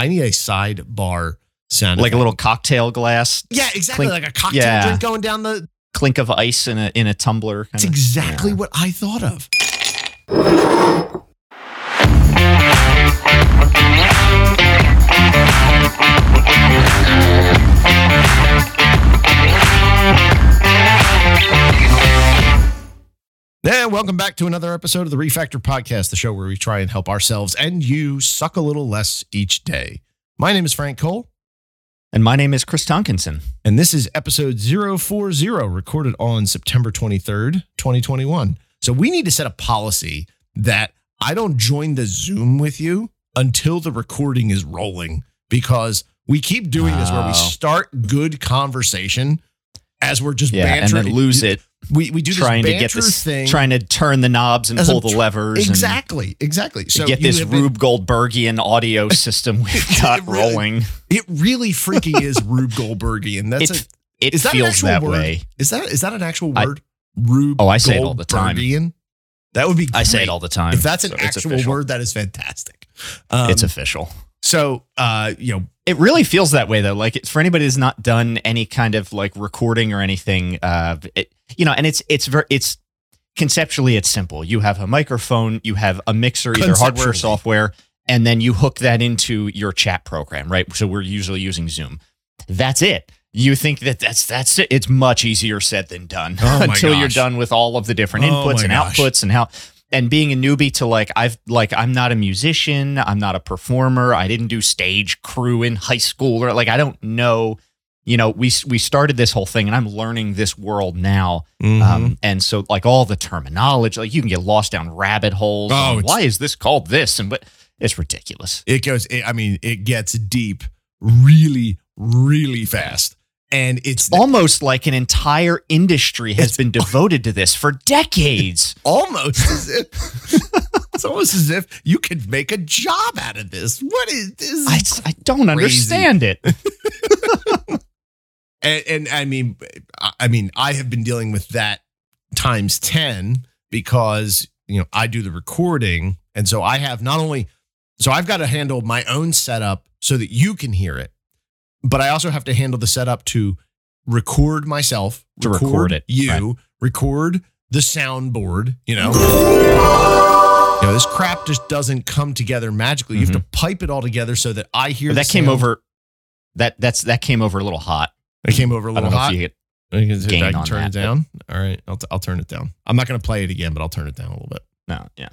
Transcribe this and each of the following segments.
I need a sidebar sound. like a little cocktail glass, Yeah, exactly. clink- like a cocktail yeah. drink going down the. clink of ice in a in a tumbler. That's kinda. exactly Yeah. what I thought of. Yeah, welcome back to another episode of the Refactor Podcast, the show where we try and help ourselves and you suck a little less each day. My name is Frank Cole. And my name is Chris Tonkinson. And this is episode 040, recorded on September 23rd, 2021. So we need to set a policy that I don't join the Zoom with you until the recording is rolling because we keep doing this where we start good conversation as we're just Yeah, and bantering. then lose it We, we do this trying to get this, thing. trying to turn the knobs and pull I'm the levers. exactly, exactly. So get this been- Rube Goldbergian audio system we've got It really- rolling. It really freaking is Rube Goldbergian. That's It, a, it is that an feels that word? way. Is that is that an actual I- word? Rube. Oh, I say it all the time. That would be. I say it all the time. If that's an so actual word, that is fantastic. Um, it's official. so uh, you know, It really feels that way though. Like it's for anybody who's not done any kind of like recording or anything. Uh, it, you know, and it's it's very it's conceptually it's simple. You have a microphone, you have a mixer, either hardware or software, and then you hook that into your chat program, right? So we're usually using Zoom. That's it. You think that that's that's it. It's much easier said than done Oh until you're done with all of the different Oh inputs my and gosh. outputs and how and being a newbie to like I've like I'm not a musician, I'm not a performer, I didn't do stage crew in high school or like I don't know, you know, we we started this whole thing and I'm learning this world now. Mm-hmm. Um and so like all the terminology, like you can get lost down rabbit holes. Oh, why is this called this? And but it's ridiculous. it goes. It, I mean, it gets deep, really, really fast, and it's Almost like an entire industry has It's- been devoted to this for decades. almost as if it's almost as if you could make a job out of this. What is this? I, I don't Crazy. understand it. and, and I mean, I- I mean, I have been dealing with that times ten because you know I do the recording, and so I have not only so I've got to handle my own setup so that you can hear it, but I also have to handle the setup to record myself, To record it, you, right. record the soundboard. You know, you know, this crap just doesn't come together magically. You have to pipe it all together so that I hear. Mm-hmm. That the came sound. over. That that's that came over a little hot. It came over a little don't know hot. if you get I can, gain I can turn it that, but- down. All right, I'll, t- I'll turn it down. I'm not going to play it again, but I'll turn it down a little bit. no, yeah.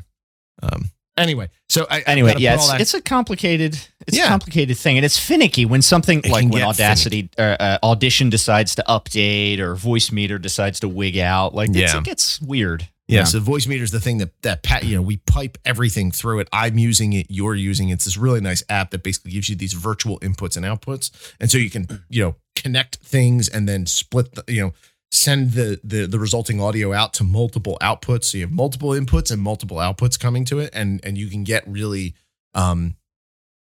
Um, anyway, so I Anyway, yeah, it's, that- it's a complicated, it's Yeah. a complicated thing, and it's finicky when something It like when Audacity, uh, uh, Audition decides to update or Voicemeeter decides to wig out. Like, Yeah. it gets weird. yeah. So Voicemeeter is the thing that that pat you know we pipe everything through it. I'm using it. You're using it. It's this really nice app that basically gives you these virtual inputs and outputs, and so you can you know connect things and then split the you know send the the the resulting audio out to multiple outputs. So you have multiple inputs and multiple outputs coming to it, and and you can get really um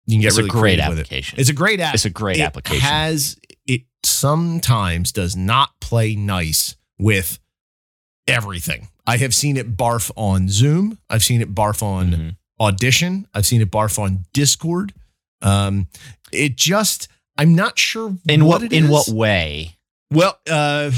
you can get It's really a great with it. application. It's a great app. It's a great it application. Has it sometimes does not play nice with everything. I have seen it barf on Zoom. I've seen it barf on Mhm. Audition. I've seen it barf on Discord. Um, it just I'm not sure In what what in is. what way? Well, uh,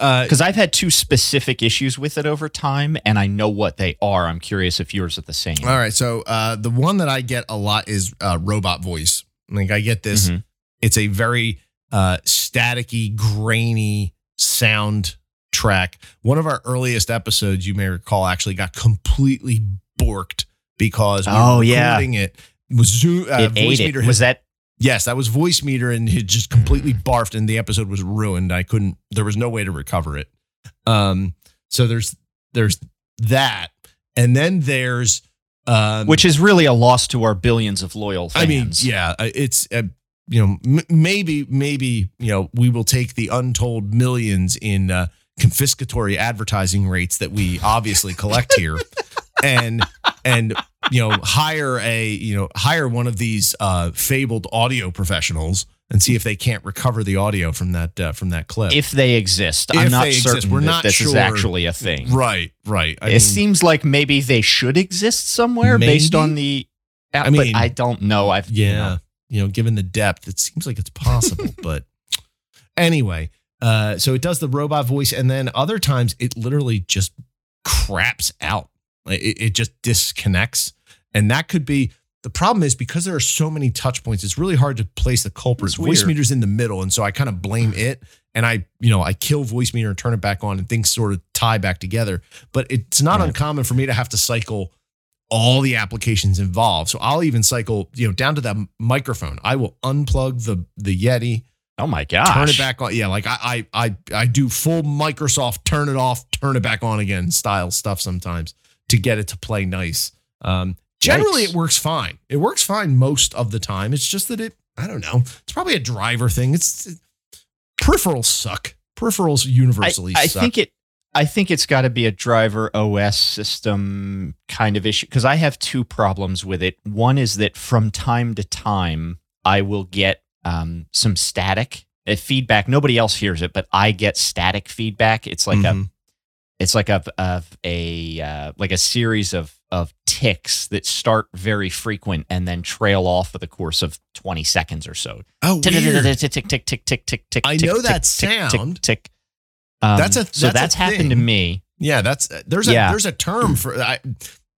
uh, Because I've had two specific issues with it over time, and I know what they are. I'm curious if yours are the same. all right. So uh, the one that I get a lot is uh, robot voice. Like I get this. Mhm. It's a very uh, staticky, grainy sound track. One of our earliest episodes, you may recall, actually got completely borked because we Oh, were yeah. recording it. Was Zoom uh, It Voicemeeter it. Was that yes, that was Voicemeeter, and it just completely barfed, and the episode was ruined. I couldn't. There was no way to recover it. Um. So there's there's that, and then there's um, which is really a loss to our billions of loyal fans? I mean, yeah, uh, it's uh, you know m- maybe maybe you know we will take the untold millions in uh, confiscatory advertising rates that we obviously collect here, and and you know hire a you know hire one of these uh, fabled audio professionals and see if they can't recover the audio from that uh, from that clip. if they exist, If I'm not exist, certain we're that not this is actually a thing. right, right. I it mean, seems like maybe they should exist somewhere based on the. I I mean, I don't know. I've you yeah. know, you know, given the depth, it seems like it's possible. but anyway, uh, so it does the robot voice, and then other times it literally just craps out. It, it just disconnects, and that could be the problem. Is because there are so many touch points, it's really hard to place the culprit. Voicemeeter's in the middle, and so I kind of blame it, and I, you know, I kill Voicemeeter and turn it back on, and things sort of tie back together. But it's not Right. uncommon for me to have to cycle all the applications involved. So I'll even cycle, you know, down to that microphone. I will unplug the the Yeti, Oh my gosh. turn it back on. Yeah, like I I I I do full Microsoft turn it off, turn it back on again style stuff sometimes to get it to play nice. Um generally Yikes. it works fine. It works fine most of the time. It's just that it I don't know. It's probably a driver thing. It's it, peripherals suck. Peripherals universally I suck. think it I think it's got to be a driver OS system kind of issue because I have two problems with it. One is that from time to time I will get um, some static uh, feedback. Nobody else hears it, but I get static feedback. It's like a Mhm. It's like a of a uh, like a series of of ticks that start very frequent and then trail off for the course of 20 seconds or so. oh Tick tick tick tick tick tick tick. I know that sound. Tick. Um, That's a- so that's happened to me. Yeah, that's there's a there's a term for I,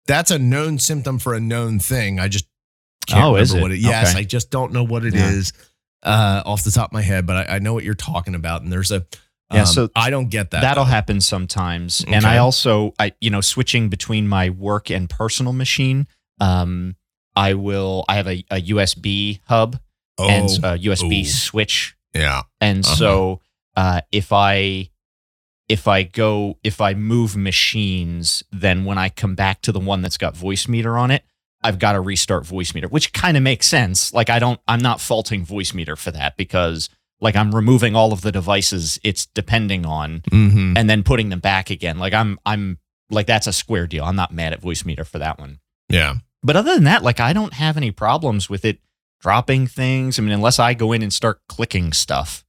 that's a known symptom for a known thing. I just can't Oh, remember what it. Yes, Okay. I just don't know what it is uh, off the top of my head, but I, I know what you're talking about. And there's a Yeah, um, so I don't get that. That'll though. happen sometimes. And I also, I you know, switching between my work and personal machine. Um, I will. I have a, a USB hub Oh, and a USB oh. switch, yeah. and Uh-huh. so uh, if I if I go if I move machines, then when I come back to the one that's got Voicemeeter on it, I've got to restart Voicemeeter, which kind of makes sense. Like I don't, I'm not faulting Voicemeeter for that because like I'm removing all of the devices it's depending on Mm-hmm. and then putting them back again. Like I'm I'm like that's a square deal. I'm not mad at Voicemeeter for that one. Yeah. But other than that, like I don't have any problems with it dropping things. I mean, unless I go in and start clicking stuff.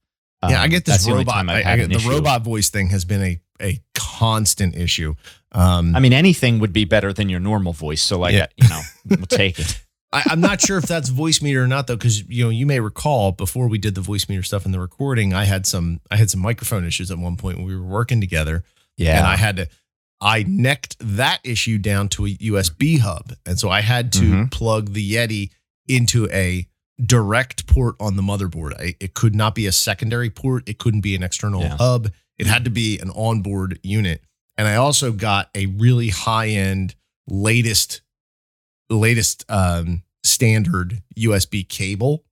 Yeah, I Um, get this that's the robot. I, I get the issue. robot voice thing has been a a constant issue. Um, I mean, anything would be better than your normal voice. So, like, Yeah. you know, we'll take it. I, I'm not sure if that's Voicemeeter or not though, because you know you may recall before we did the Voicemeeter stuff in the recording, I had some I had some microphone issues at one point when we were working together, Yeah, and I had to I necked that issue down to a USB hub, and so I had to Mhm. plug the Yeti into a direct port on the motherboard. I, it could not be a secondary port. It couldn't be an external Yeah. hub. It had to be an onboard unit. And I also got a really high end, latest, latest um, standard USB cable.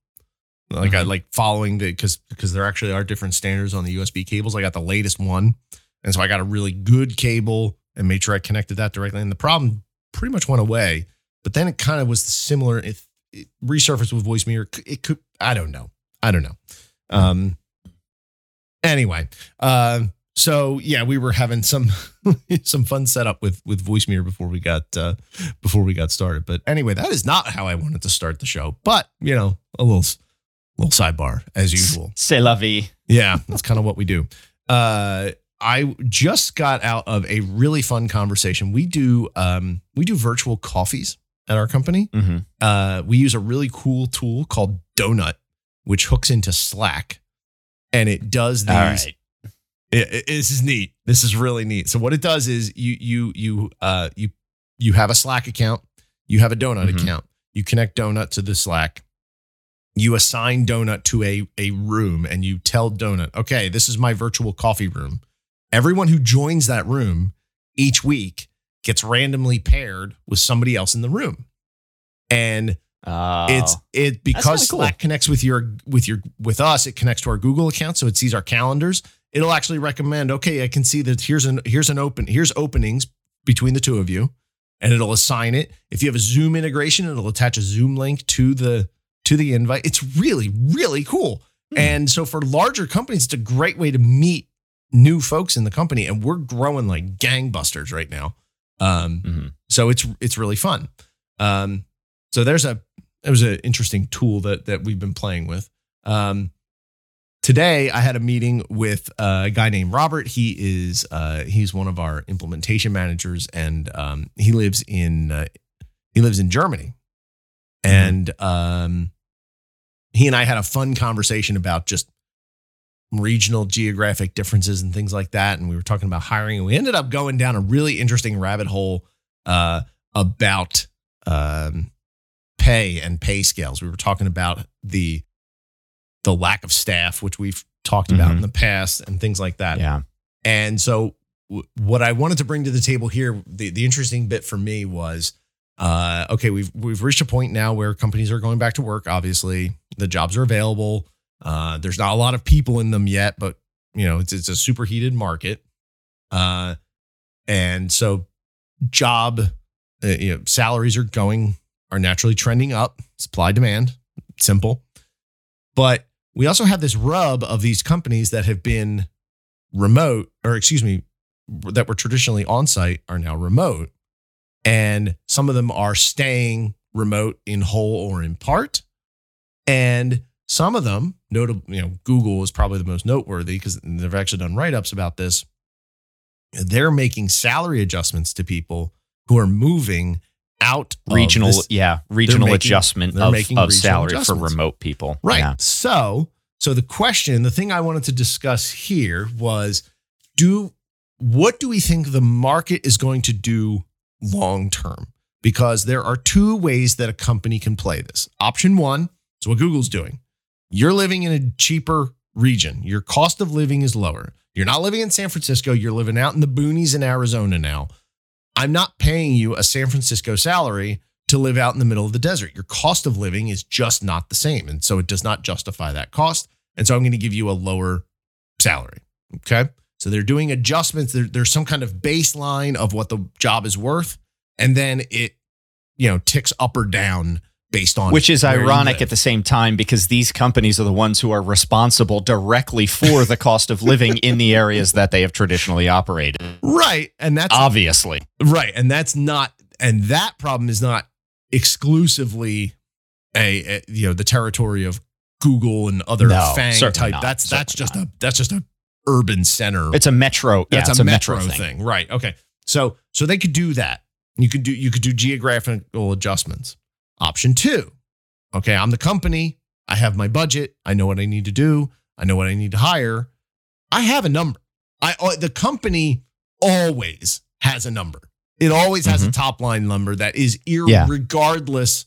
Like I Mhm. like following the because because there actually are different standards on the USB cables. I got the latest one, and so I got a really good cable and made sure I connected that directly. And the problem pretty much went away. But then it kind of was similar. If it resurfaced with Voicemeeter, it could. I don't know. I don't know. Um. Anyway, um. So yeah, we were having some some fun setup with with Voicemeeter before we got uh before we got started. But anyway, that is not how I wanted to start the show. But you know, a little little sidebar as usual. C'est la vie. Yeah, that's kind of what we do. Uh, I just got out of a really fun conversation. We do um, we do virtual coffees at our company. hmm Uh, we use a really cool tool called Donut, which hooks into Slack, and it does these. All right. It- it- this is neat. This is really neat. So what it does is you you you uh you you have a Slack account, you have a Donut Mhm. account. You connect Donut to the Slack. You assign Donut to a a room, and you tell Donut, okay, this is my virtual coffee room. Everyone who joins that room each week gets randomly paired with somebody else in the room, and Oh. it's it because cool. Slack connects with your with your with us. It connects to our Google account, so it sees our calendars. It'll actually recommend. Okay, I can see that here's an here's an open here's openings between the two of you, and it'll assign it. If you have a Zoom integration, it'll attach a Zoom link to the to the invite. It's really really cool. Hmm. And so for larger companies, it's a great way to meet new folks in the company, and we're growing like gangbusters right now. Um, Mhm. so it's it's really fun. Um, so there's a it was an interesting tool that that we've been playing with. Um, today I had a meeting with a guy named Robert. He is uh, he's one of our implementation managers, and um, he lives in uh, he lives in Germany, and um, he and I had a fun conversation about just regional geographic differences and things like that. And we were talking about hiring, and we ended up going down a really interesting rabbit hole uh, about um, pay and pay scales. We were talking about the the lack of staff, which we've talked about Mhm. in the past, and things like that. Yeah. And so, w- what I wanted to bring to the table here, the, the interesting bit for me was, uh, okay, we've we've reached a point now where companies are going back to work. Obviously, the jobs are available. Uh, there's not a lot of people in them yet, but you know, it's it's a superheated market. Uh, and so, job, uh, you know, salaries are going are naturally trending up. Supply demand, simple. But we also have this rub of these companies that have been remote, or excuse me, that were traditionally on site are now remote. And some of them are staying remote in whole or in part. And some of them, notable, you know, Google is probably the most noteworthy because they've actually done write ups about this. They're making salary adjustments to people who are moving out Regional, this- yeah, regional making- adjustment of, of salary for remote people. Right. Yeah. So, so the question, the thing I wanted to discuss here was do what do we think the market is going to do long term? Because there are two ways that a company can play this. Option 1 is what Google's doing. You're living in a cheaper region. Your cost of living is lower. You're not living in San Francisco, you're living out in the boonies in Arizona now. I'm not paying you a San Francisco salary to live out in the middle of the desert. Your cost of living is just not the same. And so it does not justify that cost. And so I'm going to give you a lower salary. Okay. So they're doing adjustments. There, there's some kind of baseline of what the job is worth. And then it, you know, ticks up or down based on Which is ironic at the same time because these companies are the ones who are responsible directly for the cost of living in the areas that they have traditionally operated. right. And that's Obviously. Right. And that's not, and that problem is not exclusively a, a you know, the territory of Google and other No, FANG type. not. That's, that's just a, that's just a urban center. It's a metro. Yeah, that's it's a, metro, thing. thing. Right. Okay. So, so they could do that. You could do, you could do geographical adjustments. Option two. Okay. I'm the company. I have my budget. I know what I need to do. I know what I need to hire. I have a number. I, uh, the company always has a number. It always has a top line number that is Yeah. irregardless.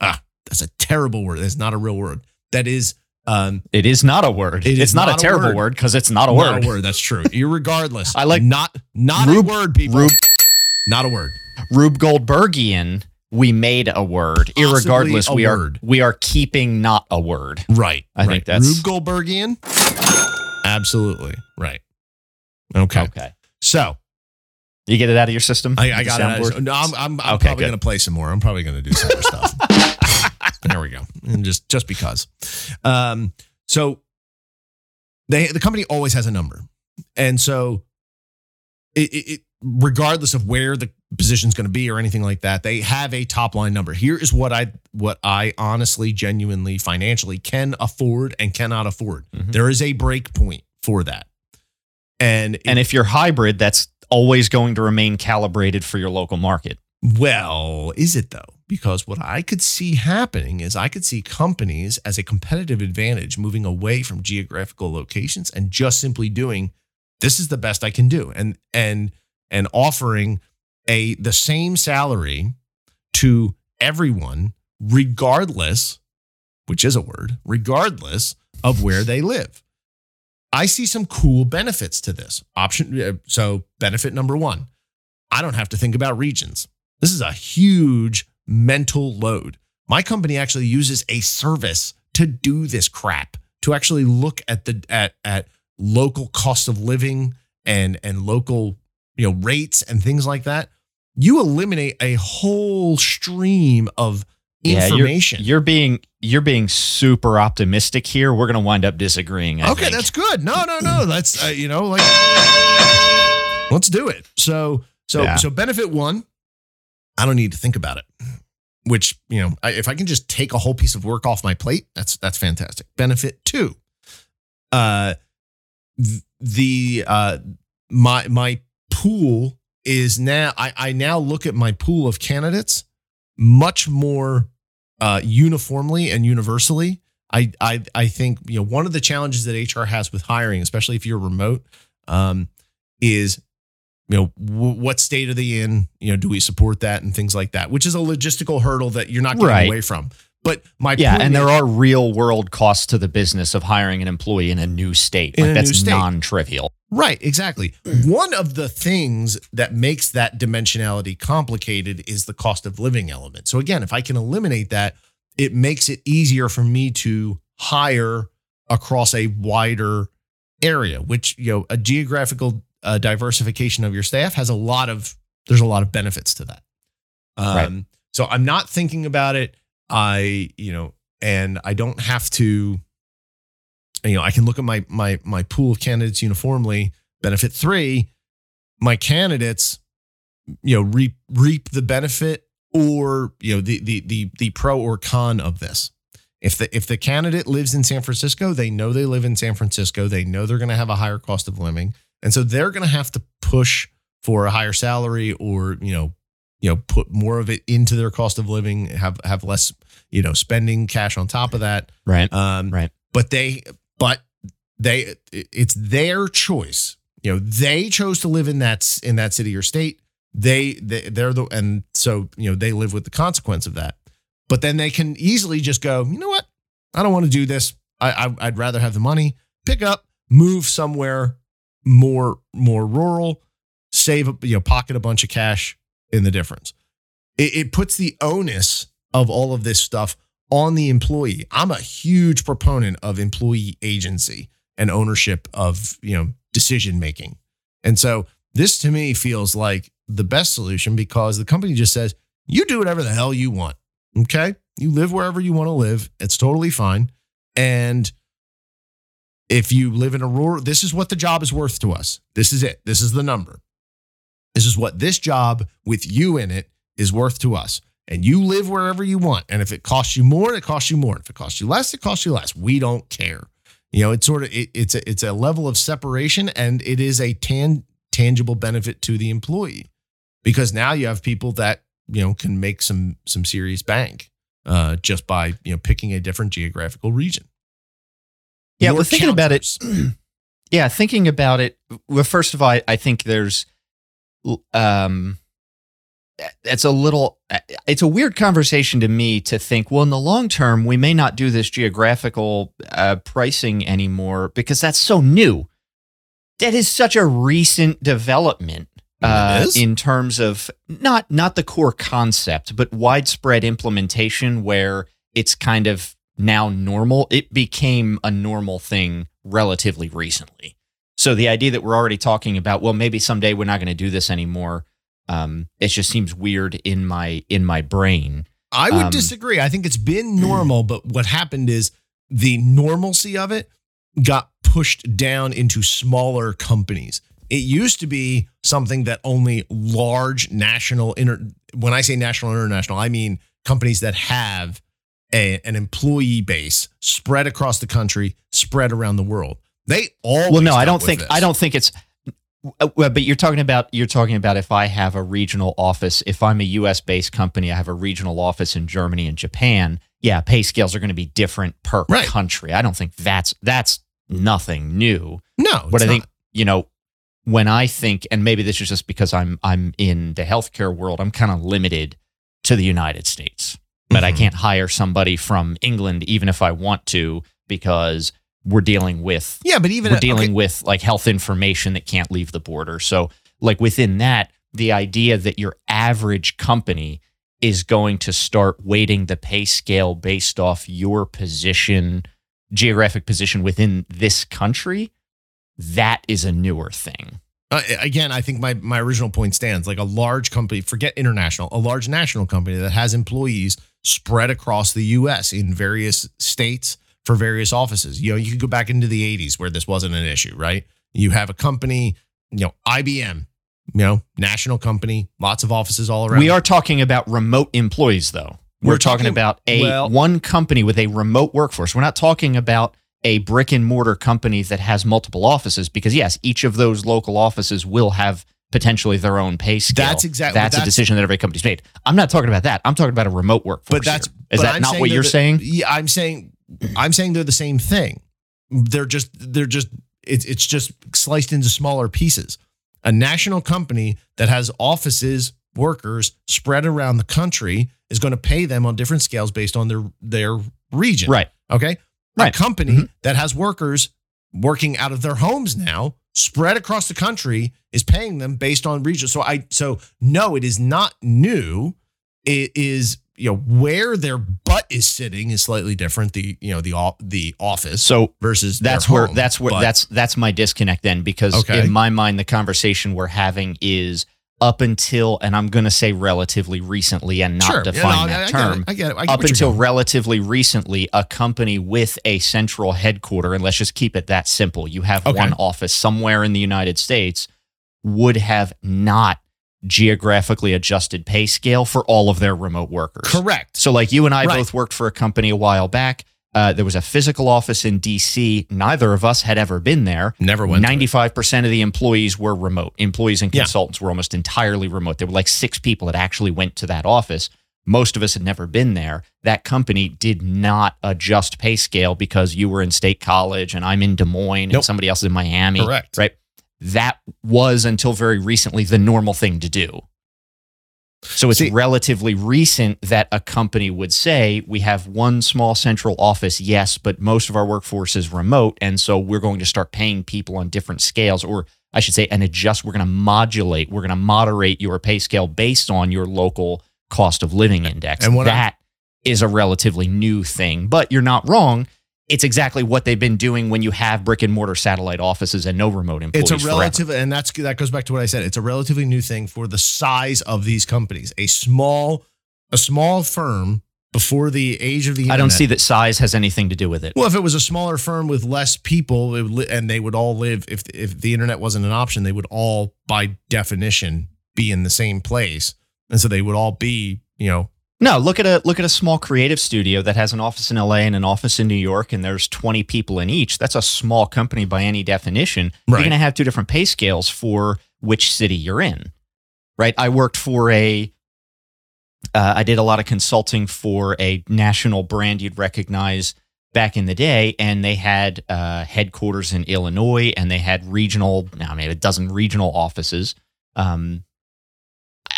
Ah, that's a terrible word. That's not a real word. That is um, It is not a word. It it's not, not a terrible word. word because it's not a not word. a word. That's true. Irregardless. I like- not not Rube- a word, people. Rube, not a word. Rube Goldbergian, we made a word. Possibly Irregardless, a we word. are we are keeping not a word. Right. I right. think that's- Rube Goldbergian. Absolutely right. Okay. Okay. So You get it out of your system? I, I got it. No, I'm, I'm, I'm Okay, probably going to play some more. I'm probably going to do some more stuff. there we go. And just just because. Um, so they the company always has a number, and so it, it regardless of where the position's going to be or anything like that, they have a top line number. Here is what I what I honestly, genuinely, financially can afford and cannot afford. Mhm. There is a break point for that, and And if you're hybrid, that's always going to remain calibrated for your local market. Well, is it though? Because what I could see happening is I could see companies as a competitive advantage moving away from geographical locations and just simply doing this is the best I can do and and and offering a the same salary to everyone regardless which is a word regardless of where they live. I see some cool benefits to this. Option uh, so benefit number 1. I don't have to think about regions. This is a huge mental load. My company actually uses a service to do this crap, to actually look at the at at local cost of living and and local you know rates and things like that. You eliminate a whole stream of Yeah, you're- information. You're, being you're being super optimistic here. We're going to wind up disagreeing. I okay, think. that's good. No, no, no. That's uh, you know like let's do it. So so Yeah. so benefit one, I don't need to think about it. Which you know, I, if I can just take a whole piece of work off my plate, that's that's fantastic. Benefit two, uh, the uh my my pool is now I I now look at my pool of candidates much more uh uniformly and universally I I I think you know one of the challenges that HR has with hiring, especially if you're remote, um, is you know w- what state are they in? You know, do we support that and things like that, which is a logistical hurdle that you're not getting Right. away from. But my Yeah, and there are real world costs to the business of hiring an employee in a new state. Like that's new state. Right, exactly. One of the things that makes that dimensionality complicated is the cost of living element. So again, if I can eliminate that, it makes it easier for me to hire across a wider area, which, you know, a geographical uh, diversification of your staff has a lot of there's a lot of benefits to that. Um Right. so I'm not thinking about it. I, you know, and I don't have to you know, I can look at my my my pool of candidates uniformly. Benefit three, my candidates, you know, reap reap the benefit or you know the the the the pro or con of this. If the if the candidate lives in San Francisco, they know they live in San Francisco. They know they're going to have a higher cost of living, and so they're going to have to push for a higher salary or you know you know put more of it into their cost of living, have have less you know spending cash on top of that. Right. Um, Right. But they, but they, it's their choice. You know, they chose to live in that in that city or state. They, they they're the and so you know they live with the consequence of that. But then they can easily just go, you know what? I don't want to do this. I, I I'd rather have the money, pick up, move somewhere more more rural, save you know pocket a bunch of cash in the difference. It, it puts the onus of all of this stuff on the employee. I'm a huge proponent of employee agency and ownership of, you know, decision making. And so this to me feels like the best solution because the company just says, you do whatever the hell you want. Okay? You live wherever you want to live. It's totally fine. And if you live in a rural, this is what the job is worth to us. This is it. This is the number. This is what this job with you in it is worth to us and you live wherever you want. And if it costs you more, it costs you more. If it costs you less, it costs you less. We don't care. You know, it's sort of it, it's a it's a level of separation, and it is a tan, tangible benefit to the employee because now you have people that you know can make some some serious bank uh, just by you know picking a different geographical region. Yeah, Your well, thinking about it, yeah, thinking about it. Well, first of all, I, I think there's, um, it's a little, it's a weird conversation to me to think. Well, in the long term, we may not do this geographical uh, pricing anymore because that's so new. That is such a recent development uh, in terms of not not the core concept, but widespread implementation where it's kind of now normal. It became a normal thing relatively recently. So the idea that we're already talking about, well, maybe someday we're not going to do this anymore. Um, it just seems weird in my in my brain. I would Um, disagree. I think it's been normal, but what happened is the normalcy of it got pushed down into smaller companies. It used to be something that only large national inter when I say national and international, I mean companies that have a, an employee base spread across the country, spread around the world. They all well, no, I don't think I don't think it's. Uh, but you're talking about you're talking about if I have a regional office, if I'm a U.S. based company, I have a regional office in Germany and Japan. Yeah, pay scales are going to be different per Right. country. I don't think that's that's nothing new. No, But I think not. you know when I think, and maybe this is just because I'm I'm in the healthcare world, I'm kind of limited to the United States. But I Mhm. can't hire somebody from England even if I want to because we're dealing with yeah, but even we're okay, dealing with like health information that can't leave the border. So, like within that, the idea that your average company is going to start weighting the pay scale based off your position, geographic position within this country, that is a newer thing. uh, again, I think my my original point stands. Like a large company, forget international, a large national company that has employees spread across the U.S. in various states for various offices. You know, you could go back into the '80s where this wasn't an issue, right? You have a company, you know, IBM, you know, national company, lots of offices all around. We are talking about remote employees, though. We're, We're talking, talking- about a well- one company with a remote workforce. We're not talking about a brick and mortar company that has multiple offices because yes, each of those local offices will have potentially their own pay scale. That's exactly- that's, a decision that every company's made. I'm not talking about that. I'm talking about a remote workforce. but that's here. is that I'm not what you're saying? Yeah, I'm saying I'm saying they're the same thing. They're just they're just it's it's just sliced into smaller pieces. A national company that has offices, workers spread around the country is going to pay them on different scales based on their their region. Right. Okay. Right. A company Mhm. that has workers working out of their homes now, spread across the country, is paying them based on region. So I so no, it is not new. It is you know where their butt is sitting is slightly different. The you know the the office So versus that's where home. that's where But- that's that's my disconnect then because Okay. in my mind the conversation we're having is up until and I'm going to say relatively recently and not Sure. Yeah, define no, I- that I get it. term. I get it. Get up until relatively recently, a company with a central headquarter, and let's just keep it that simple. You have Okay. one office somewhere in the United States, would have not geographically adjusted pay scale for all of their remote workers. correct. So, like you and I Right. both worked for a company a while back. Uh, there was a physical office in DC. Neither of us had ever been there. Never went. Ninety-five percent of the employees were remote. Employees and Yeah. consultants were almost entirely remote. There were like six people that actually went to that office. Most of us had never been there. That company did not adjust pay scale because you were in state college and I'm in Des Moines Nope. and somebody else is in Miami. Correct. Right. That was until very recently the normal thing to do. So it's See- relatively recent that a company would say, we have one small central office, yes, but most of our workforce is remote. And so we're going to start paying people on different scales, or I should say, and adjust. We're going to modulate, we're going to moderate your pay scale based on your local cost of living index. And what I'm- that is a relatively new thing. But you're not wrong. It's exactly what they've been doing when you have brick and mortar satellite offices and no remote employees. It's a forever. relative, and that's that goes back to what I said. It's a relatively new thing for the size of these companies. A small, a small firm before the age of the internet. I don't see that size has anything to do with it. Well, if it was a smaller firm with less people, it would li- and they would all live. If if the internet wasn't an option, they would all, by definition, be in the same place, and so they would all be, you know, No, look at a look at a small creative studio that has an office in LA and an office in New York, and there's 20 people in each. That's a small company by any definition. You're going to have two different pay scales for which city you're in, right? I worked for a, uh, I did a lot of consulting for a national brand you'd recognize back in the day, and they had uh, headquarters in Illinois, and they had regional, I mean, a dozen regional offices. Um,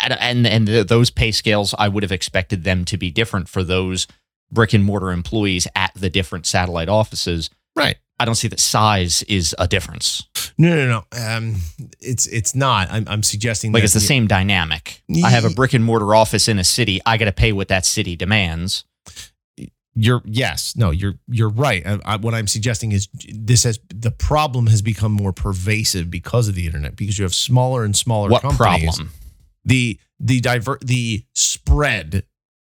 and and, and th- those pay scales, I would have expected them to be different for those brick and mortar employees at the different satellite offices. right. I don't see that size is a difference. No, no, no. Um, it's it's not. I'm I'm suggesting Like it's the same dynamic. I have a brick and mortar office in a city. I got to pay what that city demands. You're yes, no, you're you're right. I, I, what I'm suggesting is this has the problem has become more pervasive because of the internet because you have smaller and smaller What companies. problem? The the diver the spread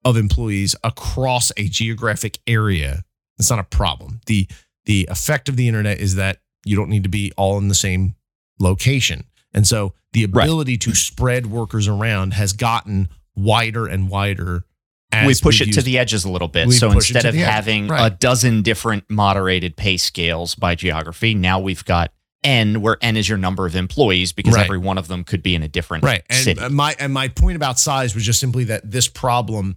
of employees across a geographic area. It's not a problem. the The effect of the internet is that you don't need to be all in the same location, and so the Right. ability to spread workers around has gotten wider and wider. As we push it to the edges a little bit. So instead of having Right. a dozen different moderated pay scales by geography, now we've got N, where N is your number of employees because Right. every one of them could be in a different right and city. my and my point about size was just simply that this problem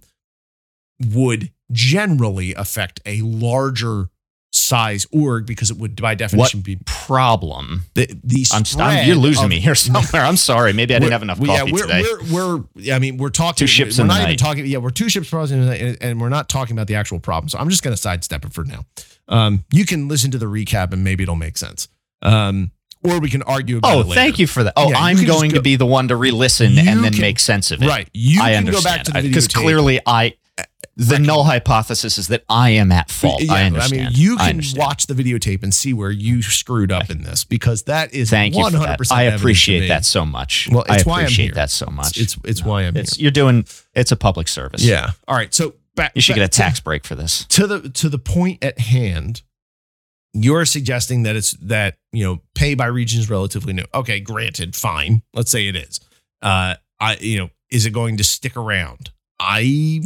would generally affect a larger size org because it would by definition be Problem. the the I'm, I'm you're losing of- me here somewhere. I'm sorry. Maybe I didn't have enough coffee yeah, we're, today. We're, we're, I mean, we're talking Two ships We're not even night. talking. Yeah, we're two ships crossing, in and, and we're not talking about the actual problem. So I'm just going to sidestep it for now. Um, you can listen to the recap, and maybe it'll make sense. Um, or we can argue about oh, thank you for that. Oh, Yeah, I'm going go- to be the one to re-listen and then can- make sense of it. Right, you I can understand go back to the video. because clearly I. The null hypothesis is that I am at fault. Yeah, I understand. I mean, you can watch the videotape and see where you screwed up in this because that is Thank you 100% for that. I appreciate that so much. Well, it's I why I'm appreciate here. that so much. It's it's why I'm It's you're doing. It's a public service. Yeah. All right. So back. You should back get a tax break for this. to the to the point at hand. You're suggesting that it's that you know pay by region is relatively new. Okay, granted, fine. Let's say it is. Uh, I you know is it going to stick around? I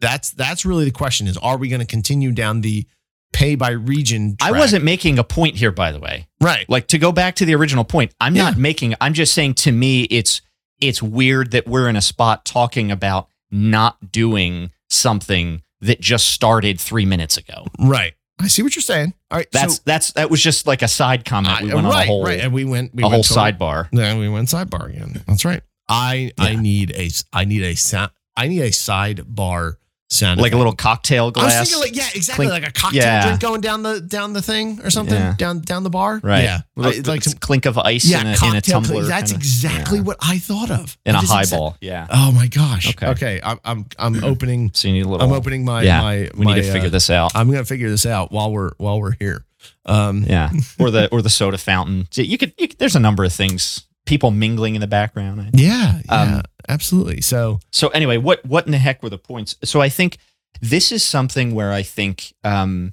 that's that's really the question is are we going to continue down the pay by region? I wasn't making a point here, by the way. right. Like to go back to the original point, I'm Yeah. not making. I'm just saying to me, it's it's weird that we're in a spot talking about not doing something that just started three minutes ago. Right. I see what you're saying. All right. That's so, that's that was just like a side comment. We I- went on right, a whole right. And we went we a whole went sidebar. Yeah, we went sidebar again. That's right. I I need a I need a I need a sidebar sound. Like a little cocktail I was glass. thinking like yeah, exactly Clink. like a cocktail Yeah. drink going down the down the thing or something Yeah. down down the bar. right. Yeah. Little- I- like some clink of ice yeah in, a, in a cocktail. tumbler. that's kinda- exactly yeah. what I thought of. in a That is exa- highball. yeah. oh my gosh. Okay. Okay. I'm I'm I'm opening. So you need a little. I'm opening my yeah. my. we my, need to figure uh, this out. I'm gonna figure this out while we're while we're here. Um, Yeah, or the or the soda fountain. You could, you could. There's a number of things. People mingling in the background. yeah, yeah, Um, absolutely. So So anyway, what what in the heck were the points? So I think this is something where I think um,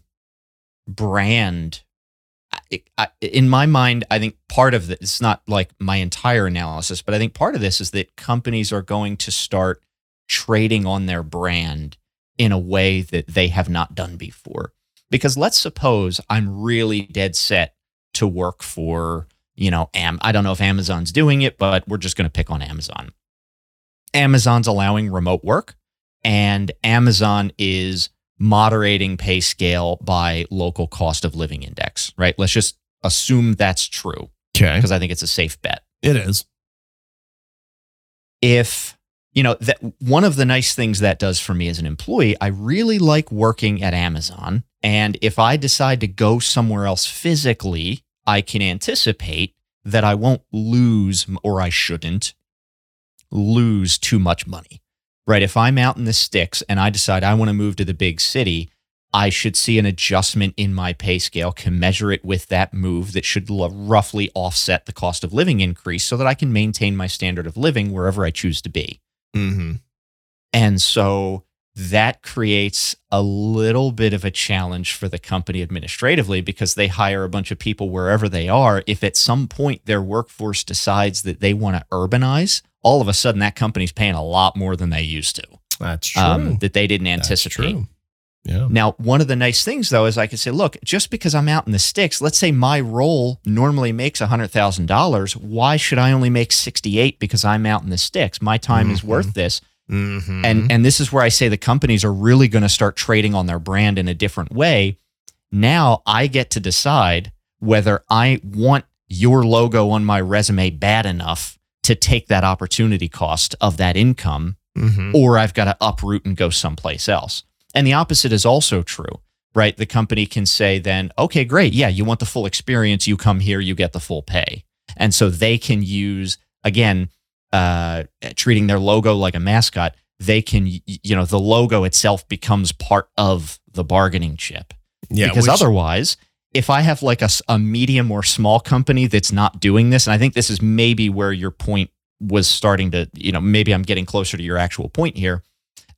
brand. I, I, in my mind, I think part of this, it's not like my entire analysis, but I think part of this is that companies are going to start trading on their brand in a way that they have not done before. Because let's suppose I'm really dead set to work for, you know, Am I don't know if Amazon's doing it, but we're just going to pick on Amazon. Amazon's allowing remote work and Amazon is moderating pay scale by local cost of living index, right? Let's just assume that's true okay, because I think it's a safe bet. it is. If you know that one of the nice things that does for me as an employee, I really like working at Amazon. And if I decide to go somewhere else physically, I can anticipate that I won't lose, or I shouldn't lose too much money, right? If I'm out in the sticks and I decide I want to move to the big city, I should see an adjustment in my pay scale, can measure it with that move that should l- roughly offset the cost of living increase so that I can maintain my standard of living wherever I choose to be. Mm-hmm. And so that creates a little bit of a challenge for the company administratively because they hire a bunch of people wherever they are. If at some point their workforce decides that they want to urbanize, all of a sudden that company's paying a lot more than they used to, That's true. um, that they didn't That's anticipate. true. Yeah. Now, one of the nice things though is I can say, look, just because I'm out in the sticks, let's say my role normally makes $100,000. Why should I only make 68 because I'm out in the sticks? My time is Mhm. worth this. Mm-hmm. And and this is where I say the companies are really going to start trading on their brand in a different way. Now I get to decide whether I want your logo on my resume bad enough to take that opportunity cost of that income mm-hmm. or I've got to uproot and go someplace else. And the opposite is also true, right? The company can say then, okay, great. Yeah, you want the full experience. You come here, you get the full pay. And so they can use, again, uh, treating their logo like a mascot. They can, you know, the logo itself becomes part of the bargaining chip yeah. because which- otherwise if i have like a, a medium or small company that's not doing this and i think this is maybe where your point was starting to you know maybe i'm getting closer to your actual point here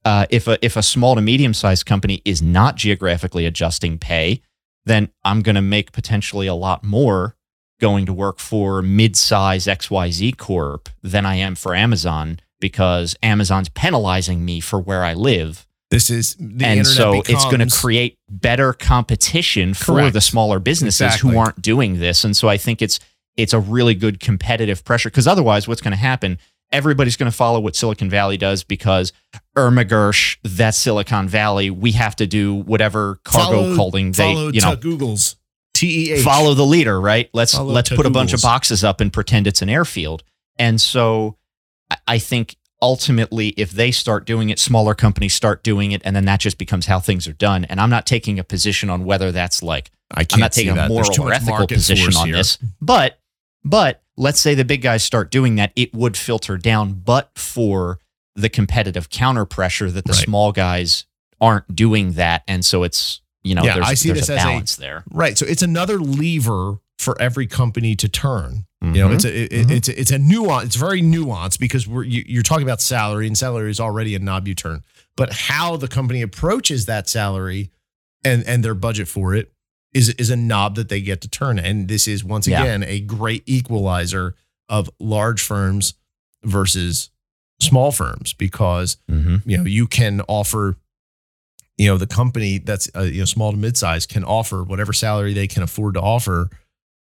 uh, if a if a small to medium sized company is not geographically adjusting pay then i'm going to make potentially a lot more going to work for mid-size xyz corp than i am for amazon because amazon's penalizing me for where i live. This is the and so it's going to create better competition for Correct. the smaller businesses Exactly. who aren't doing this. And so i think it's it's a really good competitive pressure because otherwise what's going to happen? Everybody's going to follow what silicon valley does because irma gersh that's silicon valley. We have to do whatever cargo Follow- holding they you know. to Google's T E H. follow the leader, right? Let's Follow let's put a bunch of boxes up and pretend it's an airfield. And so I- I think ultimately if they start doing it, smaller companies start doing it, and then that just becomes how things are done. And I'm not taking a position on whether that's like I can't I'm not taking a moral or ethical position on here. this. But but let's say the big guys start doing that, it would filter down, but for the competitive counter pressure that the Right. small guys aren't doing that. And so it's you know, Yeah, there's, I see there's this a as a- balance there. Right. So it's another lever for every company to turn. You know, Mhm. it's a it, Mhm. it's a, it's a nuance. It's very nuanced because we're you, you're talking about salary, and salary is already a knob you turn. But how the company approaches that salary and and their budget for it is is a knob that they get to turn. And this is once Yeah. again a great equalizer of large firms versus small firms because Mhm. you know you can offer you know the company that's uh, you know small to mid-size can offer whatever salary they can afford to offer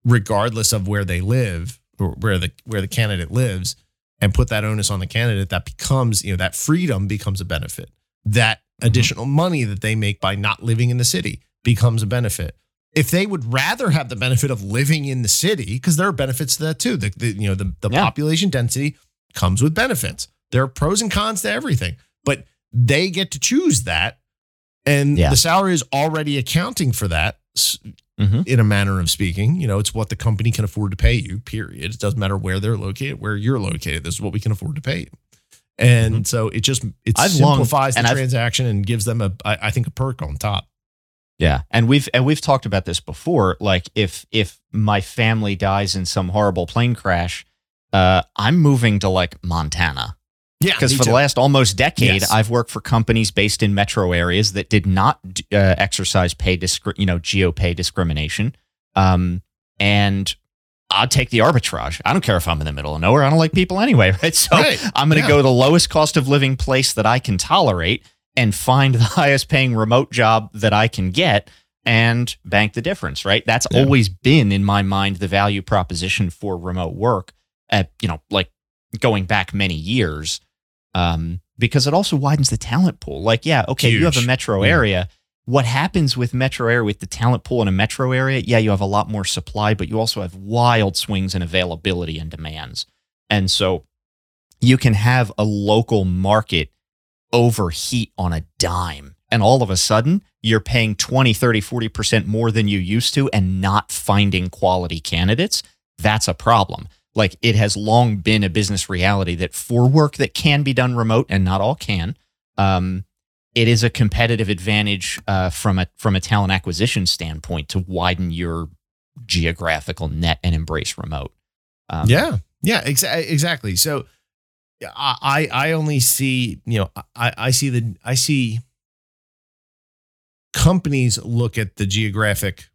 regardless of where they live or where the where the candidate lives and put that onus on the candidate that becomes you know that freedom becomes a benefit that additional money that they make by not living in the city becomes a benefit. If they would rather have the benefit of living in the city, because there are benefits to that too. The, the you know the, the Yeah. population density comes with benefits. There are pros and cons to everything, but they get to choose that, and Yeah. the salary is already accounting for that Mhm. in a manner of speaking. You know, it's what the company can afford to pay you. Period. It doesn't matter where they're located, where you're located. This is what we can afford to pay you. And so it just it Mm-hmm. I've long- simplifies and the I've- transaction and gives them a I, I think a perk on top. Yeah, and we've and we've talked about this before. Like if if my family dies in some horrible plane crash, uh, I'm moving to like Montana Yeah, because for the last almost decade, Yes. I've worked for companies based in metro areas that did not uh, exercise pay discri- you know geo pay discrimination. Um, and I'd take the arbitrage. I don't care if I'm in the middle of nowhere. I don't like people anyway, right? So Right. I'm going to Yeah. go to the lowest cost of living place that I can tolerate and find the highest paying remote job that I can get and bank the difference, right? That's Yeah. always been in my mind the value proposition for remote work at, you know, like going back many years. Um, because it also widens the talent pool. Like, yeah, okay, you have a metro Yeah. area. What happens with metro area with the talent pool in a metro area? Yeah, you have a lot more supply, but you also have wild swings in availability and demands. And so you can have a local market overheat on a dime. And all of a sudden, you're paying 20, 30, 40% more than you used to and not finding quality candidates. That's a problem. Like it has long been a business reality that for work that can be done remote, and not all can, um, it is a competitive advantage uh, from a from a talent acquisition standpoint to widen your geographical net and embrace remote. Um, Yeah, yeah, exa- exactly. So I I only see you know I I see the I see companies look at the geographic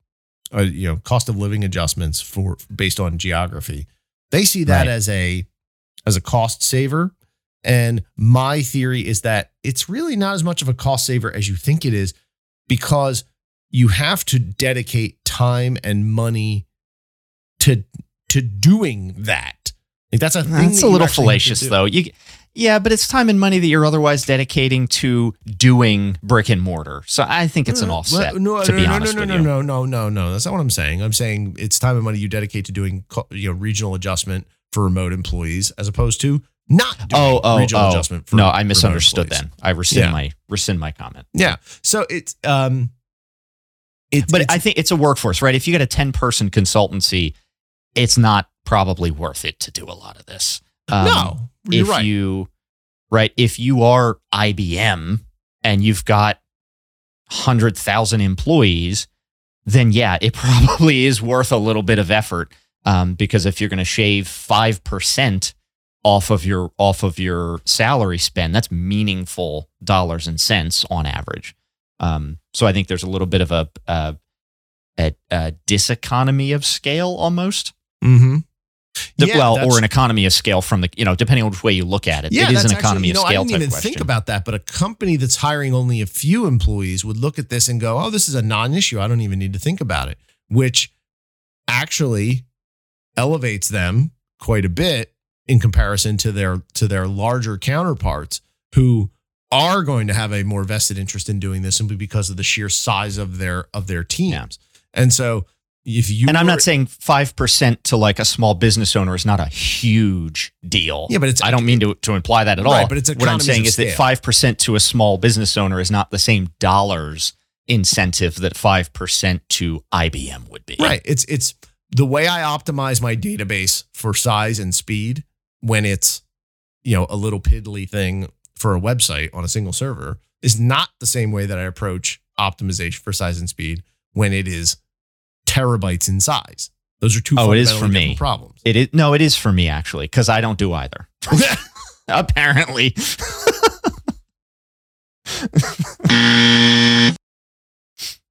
uh, you know cost of living adjustments for based on geography. They see that Right. as a as a cost saver. And my theory is that it's really not as much of a cost saver as you think it is because you have to dedicate time and money to to doing that. Like that's a. That's that a little actually have to fallacious, though. You, yeah, but it's time and money that you're otherwise dedicating to doing brick and mortar. So I think it's an Uh, offset. well, No, to no, be no, honest no, with no, no, no, no, no. That's not what I'm saying. I'm saying it's time and money you dedicate to doing you know regional adjustment for remote employees as opposed to not doing Oh, oh, regional oh. adjustment. For No, I misunderstood. Then I rescind Yeah. my rescind my comment. Yeah. So it's um, it, But it's, I think it's a workforce, right? If you get a ten person consultancy, it's not probably worth it to do a lot of this. Um, no, you're if right. you right if you are IBM and you've got 100,000 employees then yeah it probably is worth a little bit of effort um, because if you're going to shave 5% off of your off of your salary spend that's meaningful dollars and cents on average um, so I think there's a little bit of a, a, a, a diseconomy of scale almost mm-hmm. The- Yeah, well, or an economy of scale from the, you know, depending on which way you look at it. Yeah, it is an economy actually, you know, of scale I didn't even question. think about that, but a company that's hiring only a few employees would look at this and go, "Oh, this is a non-issue. I don't even need to think about it," which actually elevates them quite a bit in comparison to their to their larger counterparts who are going to have a more vested interest in doing this simply because of the sheer size of their of their teams. And so if you and I'm were- not saying 5% to like a small business owner is not a huge deal. Yeah, but it's- I don't mean to, to imply that at Right, all. but it's what I'm saying is that 5% to a small business owner is not the same dollars incentive that 5% to IBM would be. Right. It's it's the way I optimize my database for size and speed when it's you know a little piddly thing for a website on a single server is not the same way that I approach optimization for size and speed when it is terabytes in size. Those are two Oh, it is for me. problems. It is no, it is for me actually because I don't do either. Apparently.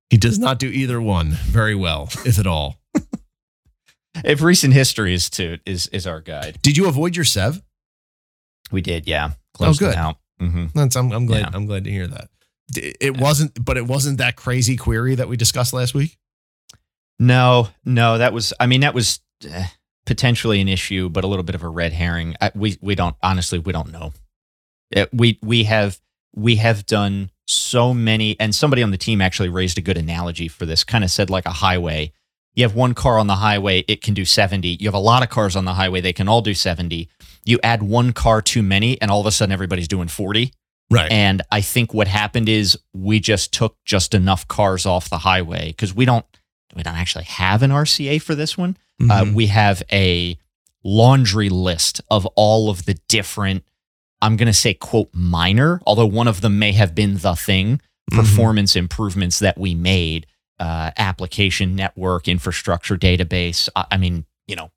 he does not do either one very well, if at all. if recent history is to is is our guide. Did you avoid your sev? We did, yeah. Closed good. it out. hmm That's I'm, I'm glad Yeah. I'm glad to hear that. It wasn't, but it wasn't that crazy query that we discussed last week. No, no, that was. I mean, that was eh, potentially an issue, but a little bit of a red herring. I, we we don't honestly we don't know. It, we we have we have done so many, and somebody on the team actually raised a good analogy for this. Kind of said like a highway. You have one car on the highway, it can do 70. You have a lot of cars on the highway, they can all do 70. You add one car too many, and all of a sudden everybody's doing 40. Right. And I think what happened is we just took just enough cars off the highway because we don't we don't actually have an RCA for this one. Uh, Mhm. we have a laundry list of all of the different. I'm going to say quote minor, although one of them may have been the thing Mhm. performance improvements that we made, uh, application network, infrastructure, database. I, I mean, you know,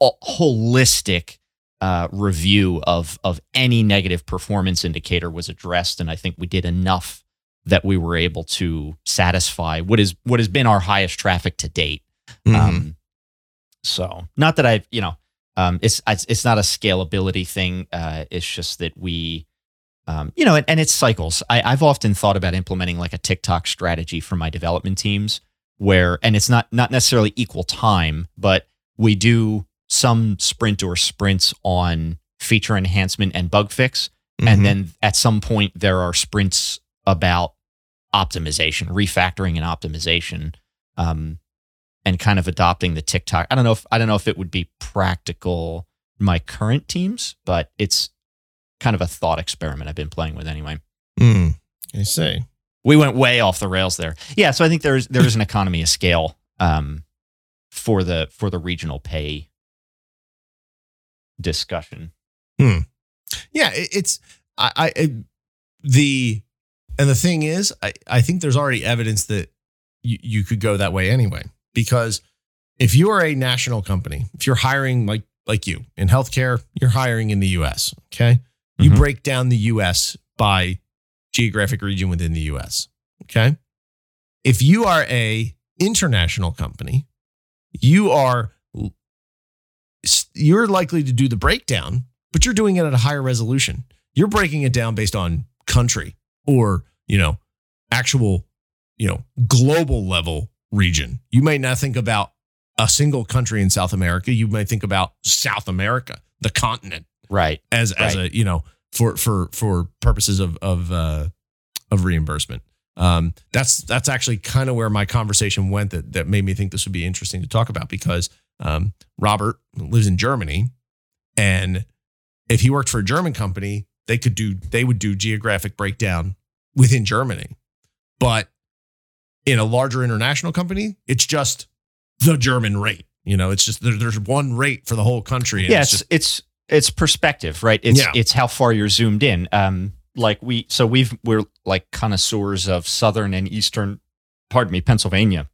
a holistic uh, review of of any negative performance indicator was addressed, and I think we did enough that we were able to satisfy what is what has been our highest traffic to date. Mhm. Um, so not that I, you know, um, it's it's it's not a scalability thing. Uh, it's just that we, um, you know, and, and it's cycles. I, I've often thought about implementing like a tick-tock strategy for my development teams, where and it's not not necessarily equal time, but we do some sprint or sprints on feature enhancement and bug fix, Mhm. and then at some point there are sprints about optimization, refactoring and optimization, um, and kind of adopting the tick-tock. I don't know if I don't know if it would be practical my current teams, but it's kind of a thought experiment I've been playing with anyway. Mm. I see. We went way off the rails there. Yeah, so I think there's there is an economy of scale um, for the for the regional pay discussion. Hmm. Yeah, it, it's I, I it, the and the thing is, I I think there's already evidence that you you could go that way anyway because if you are a national company, if you're hiring like like you in healthcare, you're hiring in the U.S. Okay, you Mhm. break down the U.S. by geographic region within the U.S. Okay, if you are a international company, you are you're likely to do the breakdown, but you're doing it at a higher resolution. You're breaking it down based on country or, you know, actual, you know, global level region. You may not think about a single country in South America. You may think about South America, the continent, Right. as as Right. a, you know, for for for purposes of of uh of reimbursement. Um, that's that's actually kind of where my conversation went that that made me think this would be interesting to talk about because um, Robert lives in Germany, and if he worked for a German company, they could do they would do geographic breakdown within Germany, but in a larger international company, it's just the German rate. You know, it's just there, there's one rate for the whole country. yeah, it's it's, just it's it's perspective, right? It's Yeah. it's how far you're zoomed in. Um, like we so we've we're like connoisseurs of southern and eastern, pardon me, Pennsylvania.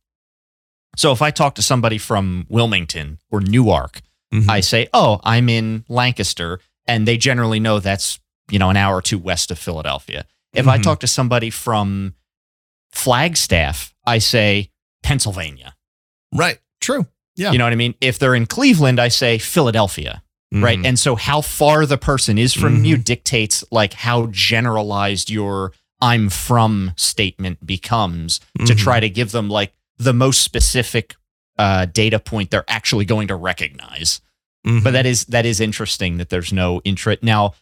So if I talk to somebody from Wilmington or Newark, Mhm. I say, "Oh, I'm in Lancaster," and they generally know that's you know an hour or two west of Philadelphia. If I Mhm. talk to somebody from Flagstaff, I say Pennsylvania. right, true, Yeah. You know what I mean? If they're in Cleveland, I say Philadelphia right Mhm. and so how far the person is from you dictates like how generalized your i'm from statement becomes to try to give them like the most specific uh, data point they're actually going to recognize but that is that is interesting that there's no interest now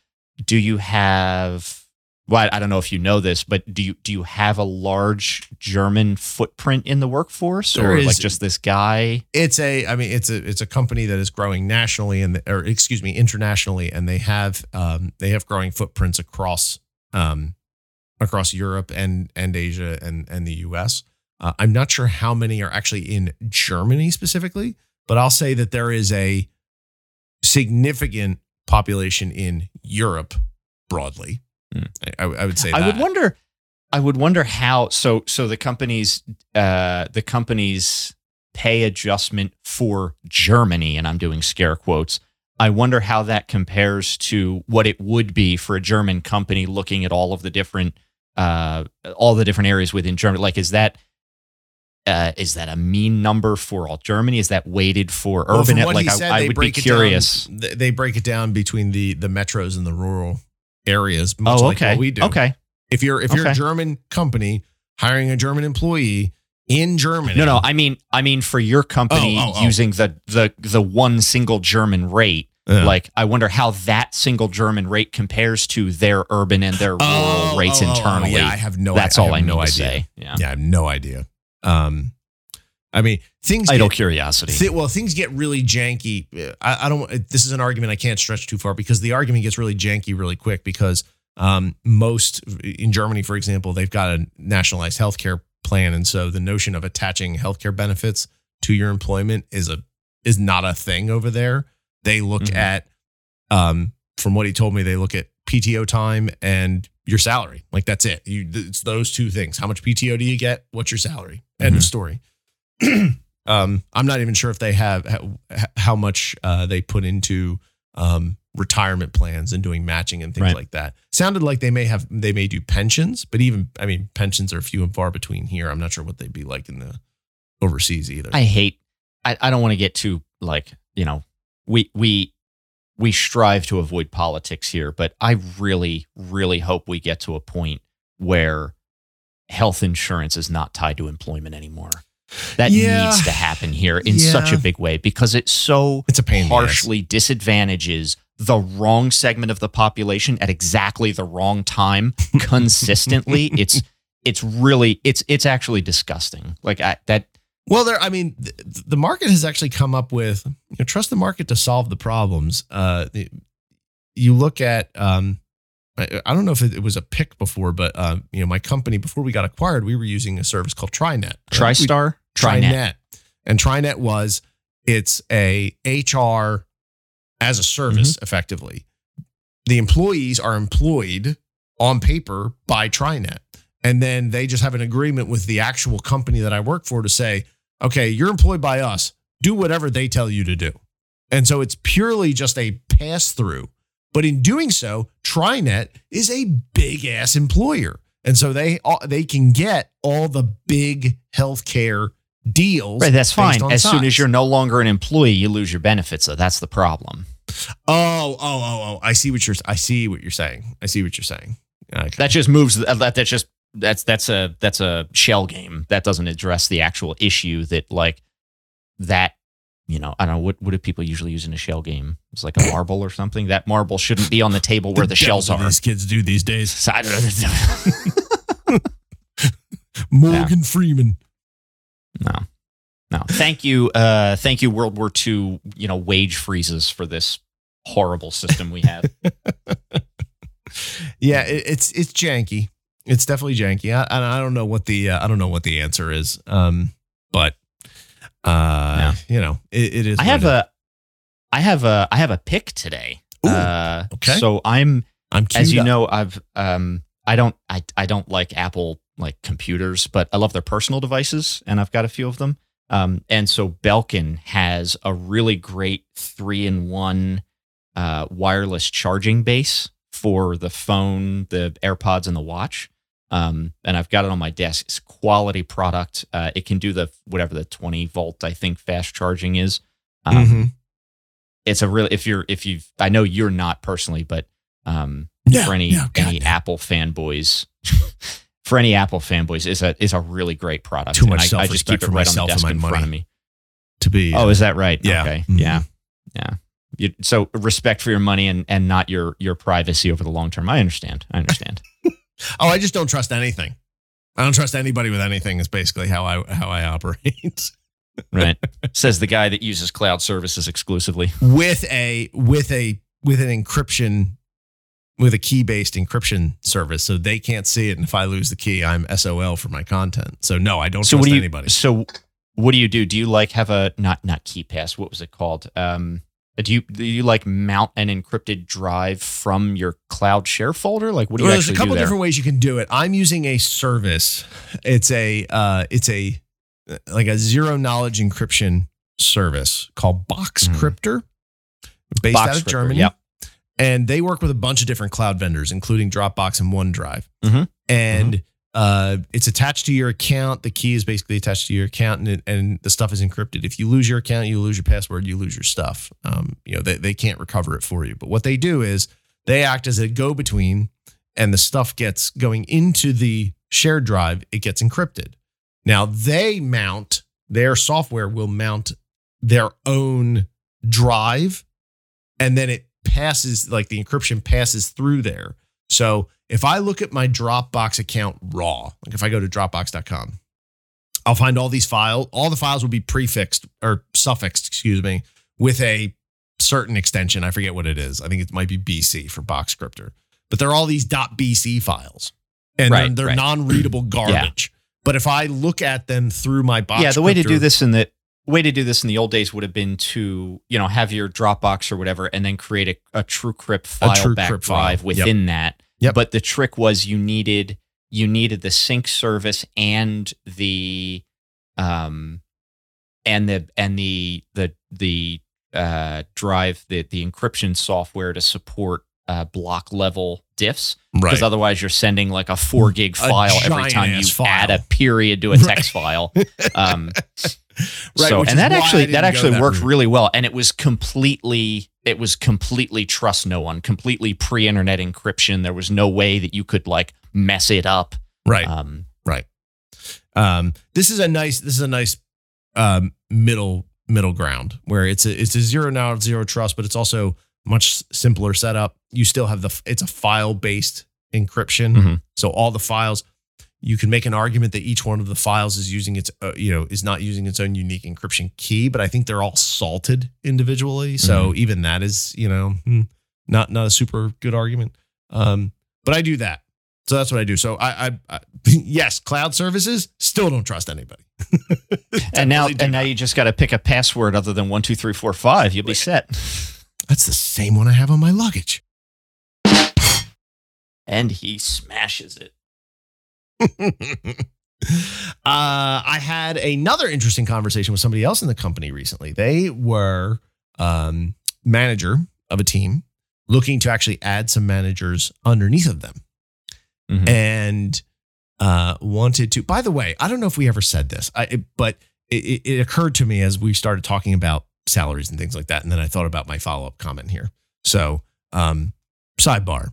do you have well i don't know if you know this but do you do you have a large german footprint in the workforce? There or is- like just this guy? It's a i mean it's a it's a company that is growing nationally and or excuse me internationally and they have um they have growing footprints across um across europe and and asia and and the us uh, i'm not sure how many are actually in germany specifically but i'll say that there is a significant population in europe broadly Hmm. I, I would say I would wonder. I would wonder how. So so the companies, uh, the companies pay adjustment for Germany, and I'm doing scare quotes. I wonder how that compares to what it would be for a German company looking at all of the different, uh, all the different areas within Germany. Like, is that uh, is that a mean number for all Germany? Is that weighted for Well, urban? like, I, said, I they would be curious. Down, they break it down between the the metros and the rural areas, much oh, like okay. what we do. Okay. If you're if you're a German company hiring a German employee in Germany, No, no. I mean, I mean for your company Oh, oh, oh. using the the the one single German rate. Yeah. Like, I wonder how that single German rate compares to their urban and their rural Oh, rates oh, internally. yeah, I have no. That's I all I, mean no idea. say. Yeah. Yeah, I have no idea. Um, I mean, things. Idle get- curiosity. Thi- well, things get really janky. I, I don't. This is an argument I can't stretch too far because the argument gets really janky really quick because um, most in Germany, for example, they've got a nationalized healthcare plan, and so the notion of attaching healthcare benefits to your employment is a is not a thing over there. They look Mhm. at, um, from what he told me, they look at PTO time and your salary. Like that's it. You, it's those two things. How much PTO do you get? What's your salary? End of Mhm. story. um, I'm not even sure if they have how, how much uh, they put into um, retirement plans and doing matching and things Right. like that. Sounded like they may have they may do pensions, but even I mean pensions are few and far between here. I'm not sure what they'd be like in the overseas either. I hate. I, I don't want to get too like you know. We we we strive to avoid politics here, but I really really hope we get to a point where health insurance is not tied to employment anymore. That Yeah. needs to happen here in such a big way because it's so it's a pain. harshly disadvantages the wrong segment of the population at exactly the wrong time consistently. it's it's really it's it's actually disgusting. Like I, that Well, there. I mean, th- the market has actually come up with you know, trust the market to solve the problems. Uh, you look at. Um, I, I don't know if it, it was a pick before, but uh, you know, my company before we got acquired, we were using a service called TriNet. We- TriStar, TriNet. TriNet. And TriNet was it's a HR as a service Mm-hmm. effectively. The employees are employed on paper by TriNet. And then they just have an agreement with the actual company that I work for to say, okay, you're employed by us. Do whatever they tell you to do. And so it's purely just a pass through. But in doing so, TriNet is a big ass employer. And so they uh, they can get all the big healthcare deals. Right, that's fine. As soon as you're no longer an employee, you lose your benefits. So that's the problem. Oh, oh, oh, oh. I see what you're I see what you're saying. I see what you're saying. Okay. That just moves. That that's just that's that's a that's a shell game. That doesn't address the actual issue that like that. You know, I don't know what what do people usually use in a shell game? It's like a marble or something. That marble shouldn't be on the table where the, shells are. These kids do these days. So I don't know. Morgan Freeman. No. No. Thank you. Uh thank you, World War II, you know, wage freezes for this horrible system we have. Yeah, it, it's it's janky. It's definitely janky. I, I don't know what the uh, I don't know what the answer is. Um, but uh, you know, it, it is. I have it a I have a I have a pick today. Ooh, uh okay. so I'm I'm as you up. know, I've um I don't I I don't like Apple like computers, but I love their personal devices and I've got a few of them. Um and so Belkin has a really great 3 in 1 uh wireless charging base for the phone, the AirPods and the watch. Um and I've got it on my desk. It's a quality product. Uh it can do the whatever the 20 volt I think fast charging is. Um Mhm. it's a really if you're if you've I know you're not personally, but um Yeah, for any yeah, any. Apple fanboys for any Apple fanboys is a is a really great product. Too much I, I just self-respect keep it for right on the myself and desk my in front money. of me. to be. Oh, is that right? Yeah. Okay. Mhm. Yeah. Yeah. You, so respect for your money and, and not your your privacy over the long term. I understand. I understand. oh, I just don't trust anything. I don't trust anybody with anything. Is basically how I how I operate. right. Says the guy that uses cloud services exclusively. with a with a with an encryption with a key based encryption service so they can't see it and if i lose the key i'm sol for my content so no i don't so trust what do you anybody so what do you do? Do you like have a not not KeePass? What was it called? Um, do you do you like mount an encrypted drive from your cloud share folder? Like what do you well, there's a couple different ways you can do it. I'm using a service. It's a uh it's a like a zero knowledge encryption service called boxcryptor based out of germany. yep. and they work with a bunch of different cloud vendors including dropbox and onedrive. Mhm. and uh, it's attached to your account. The key is basically attached to your account and, and the stuff is encrypted. If you lose your account you lose your password you lose your stuff. Um, you know they, they can't recover it for you. But what they do is they act as a go-between and the stuff gets going into the shared drive it gets encrypted. Now they mount their software will mount their own drive and then it passes like the encryption passes through there. So if I look at my Dropbox account raw, like if I go to dropbox.com, I'll find all these files. All the files will be prefixed or suffixed, excuse me, with a certain extension. I forget what it is. I think it might be BC for Boxcryptor. But they're all these .bc files, and Right, they're, they're right. non-readable garbage. But if I look at them through my box, yeah, the way to do this in the way to do this in the old days would have been to you know have your Dropbox or whatever, and then create a, a TrueCrypt file TrueCrypt back file. drive Yep. within that. Yep. But the trick was you needed you needed the sync service and the um and the and the the the uh drive the the encryption software to support uh block level diffs right. because otherwise you're sending like a four gig file every time you file. add a period to a text file. Um, Right, so, and that actually that actually that worked route. really well, and it was completely it was completely trust no one, completely pre internet encryption. There was no way that you could like mess it up. right. Um, right. um, this is a nice this is a nice um, middle middle ground where it's a it's a zero knowledge zero trust but it's also much simpler setup you still have the it's a file based encryption Mhm. so all the files you can make an argument that each one of the files is using its uh, you know is not using its own unique encryption key but i think they're all salted individually so even that is you know hmm, not not a super good argument um but i do that so that's what I do. So I, I, I yes, cloud services still don't trust anybody. and now and now you just got to pick a password other than one two three four five. You'll be set. that's the same one I have on my luggage. And he smashes it. uh, I had another interesting conversation with somebody else in the company recently. They were um, manager of a team looking to actually add some managers underneath of them. Mhm. and uh, wanted to. By the way, I don't know if we ever said this, I, it- but it, it, it occurred to me as we started talking about salaries and things like that, and then I thought about my follow up comment here. So, um, sidebar,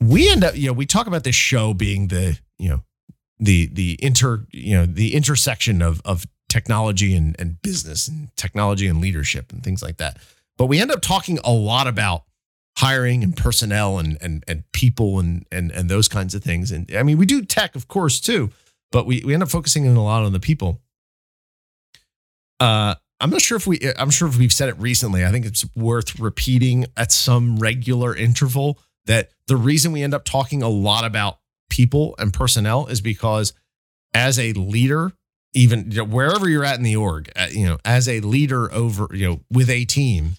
we end up, you know, we talk about this show being the, you know, the the inter, you know, the intersection of of technology and and business and technology and leadership and things like that. But we end up talking a lot about hiring and personnel and and and people and and and those kinds of things. And I mean, we do tech, of course, too, but we we end up focusing in a lot on the people. Uh, I'm not sure if we I'm sure if we've said it recently. I think it's worth repeating at some regular interval that the reason we end up talking a lot about people and personnel is because as a leader even you know, wherever you're at in the org uh, you know as a leader over you know with a team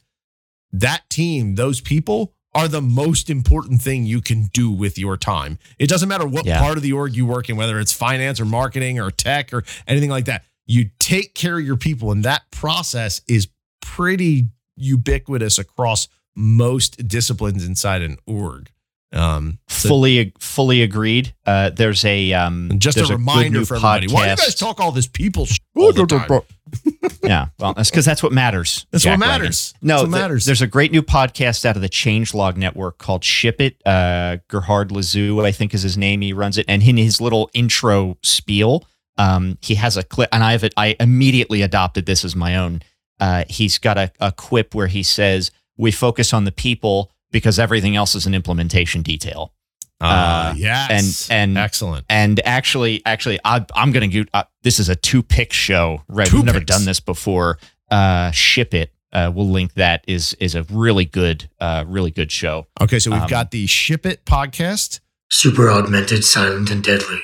that team, those people are the most important thing you can do with your time. It doesn't matter what Yeah. part of the org you work in, whether it's finance or marketing or tech or anything like that. You take care of your people, and that process is pretty ubiquitous across most disciplines inside an org. Um, so fully fully agreed. Uh, there's a um, just there's a reminder new for everybody. Why do you guys talk all this people all the time? yeah, well, that's because that's what matters. That's Jack what matters. No, That's what matters. there's a great new podcast out of the Changelog Network called Ship It. Uh, Gerhard Lazu, I think, is his name. He runs it, and in his little intro spiel, um, he has a clip, and I have it. I immediately adopted this as my own. Uh, he's got a, a quip where he says, "We focus on the people because everything else is an implementation detail." Uh, uh, yes. and- and- excellent. And actually, actually, I, I'm going to go. Uh, this is a two pick show. Right, Two we've never done this before. Uh, Ship it. Uh, we'll link that. is is a really good, uh, really good show. Okay, so we've um, got the Ship It podcast. Super augmented, silent, and deadly.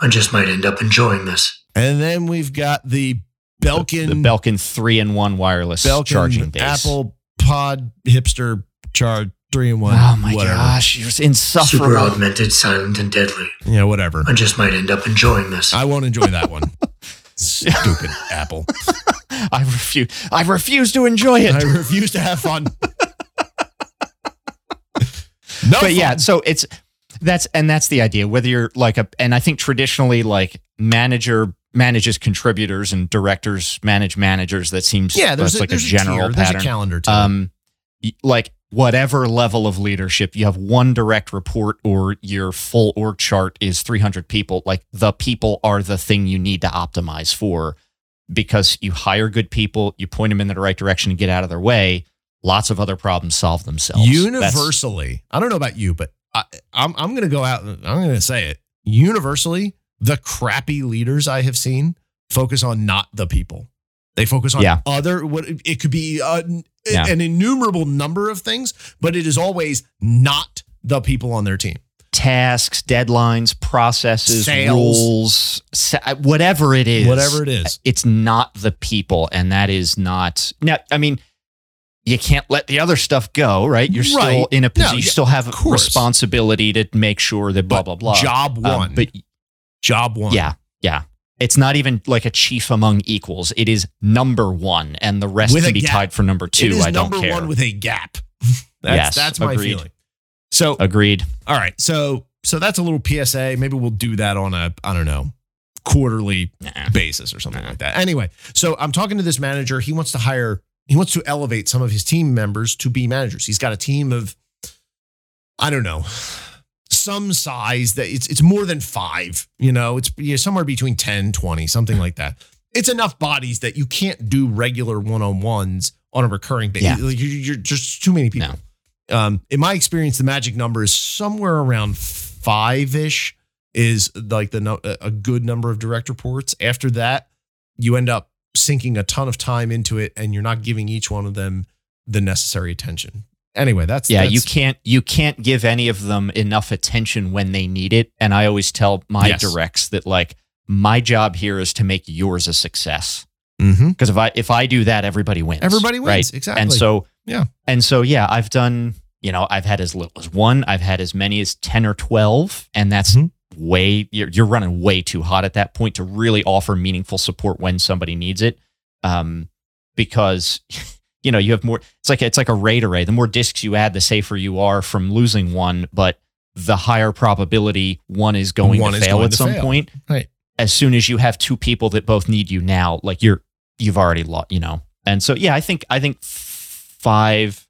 I just might end up enjoying this. And then we've got the Belkin, the Belkin three in one wireless Belkin charging base. Apple Pod Hipster Charge three in one. Oh my whatever. gosh, you're Super augmented, silent, and deadly. Yeah, whatever. I just might end up enjoying this. I won't enjoy that one. Stupid Apple. I refuse. I refuse to enjoy it. I refuse to have fun. no, but yeah, so it's that's and that's the idea. Whether you're like a and I think traditionally like manager manages contributors and directors manage managers. That seems yeah. There's a, like a there's general tier, There's a calendar to um, like whatever level of leadership, you have one direct report or your full org chart is 300 people. Like the people are the thing you need to optimize for because you hire good people, you point them in the right direction and get out of their way. lots of other problems solve themselves. That's- Universally, I don't know about you, but I, I'm I'm going to go out and I'm going to say it. Universally, the crappy leaders I have seen focus on not the people. They focus on Yeah. other what it could be uh, an, Yeah. an innumerable number of things, but it is always not the people on their team. tasks, deadlines, processes, Sales. rules, whatever it is. Whatever it is. It's not the people. And that is not. Now, I mean, you can't let the other stuff go, right? You're still in a No, position, you still have a responsibility to make sure that blah, But blah, blah. Job Um, one. but job one. yeah, yeah. It's not even like a chief among equals. It is number one, and the rest With can be gap. tied for number two. is I don't number care. one with a gap. that's Yes, that's my agreed. feeling. So Agreed. All right. So so that's a little PSA. Maybe we'll do that on a I don't know quarterly Nah. basis or something like that. Anyway, so I'm talking to this manager. He wants to hire. He wants to elevate some of his team members to be managers. He's got a team of I don't know some size that it's it's more than five. You know, it's you know, somewhere between 10, 20, something like that. It's enough bodies that you can't do regular one on ones on a recurring basis. Yeah. Like, you're, you're just too many people. Um, in my experience, the magic number is somewhere around five ish. Is like the a good number of direct reports. After that, you end up sinking a ton of time into it, and you're not giving each one of them the necessary attention. Anyway, that's yeah that's, you can't you can't give any of them enough attention when they need it and i always tell my Yes. directs that like my job here is to make yours a success Mhm. because if i if i do that everybody wins Everybody wins right? exactly. and so Yeah. and so yeah i've done you know i've had as little as one i've had as many as 10 or 12 and that's Mhm. way you're, you're running way too hot at that point to really offer meaningful support when somebody needs it um because you know you have more it's like it's like a RAID array the more discs you add the safer you are from losing one but the higher probability one is going One to is fail going at to some fail. point Right. as soon as you have two people that both need you now like you're you've already lost you know and so yeah i think i think five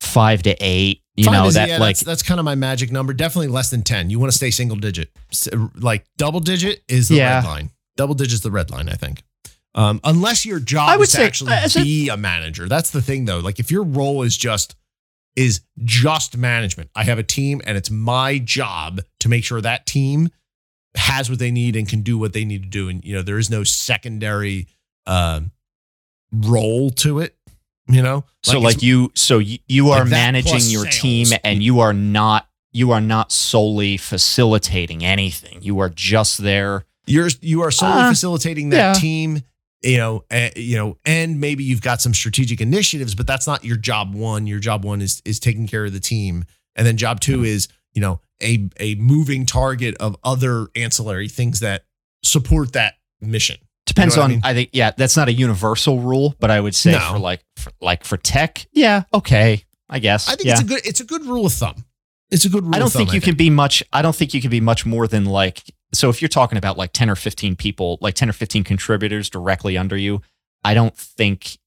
five to eight you Five know is- that yeah, like that's, that's kind of my magic number. Definitely less than ten. You want to stay single digit. Like double digit is the Yeah. red line. Double digit is the red line. I think. Um, unless your job I would is to actually as a- be a manager. That's the thing, though. Like if your role is just is just management. I have a team, and it's my job to make sure that team has what they need and can do what they need to do. And you know, there is no secondary um, role to it. You know, so like you so you, you are Like managing your sales. team and you are not you are not solely facilitating anything you are just there You're you are solely Uh, facilitating that yeah. team, you know, uh, you know, and maybe you've got some strategic initiatives, but that's not your job one. Your job one is is taking care of the team, and then job two is you know a a moving target of other ancillary things that support that mission. depends what I on mean? I think yeah that's not a universal rule but i would say No. for like for, like for tech yeah okay i guess I think yeah. it's a good it's a good rule of thumb. It's a good rule. I don't of thumb, think you can be much. I don't think you can be much more than like. So if you're talking about like ten or fifteen people, like ten or fifteen contributors directly under you, I don't think.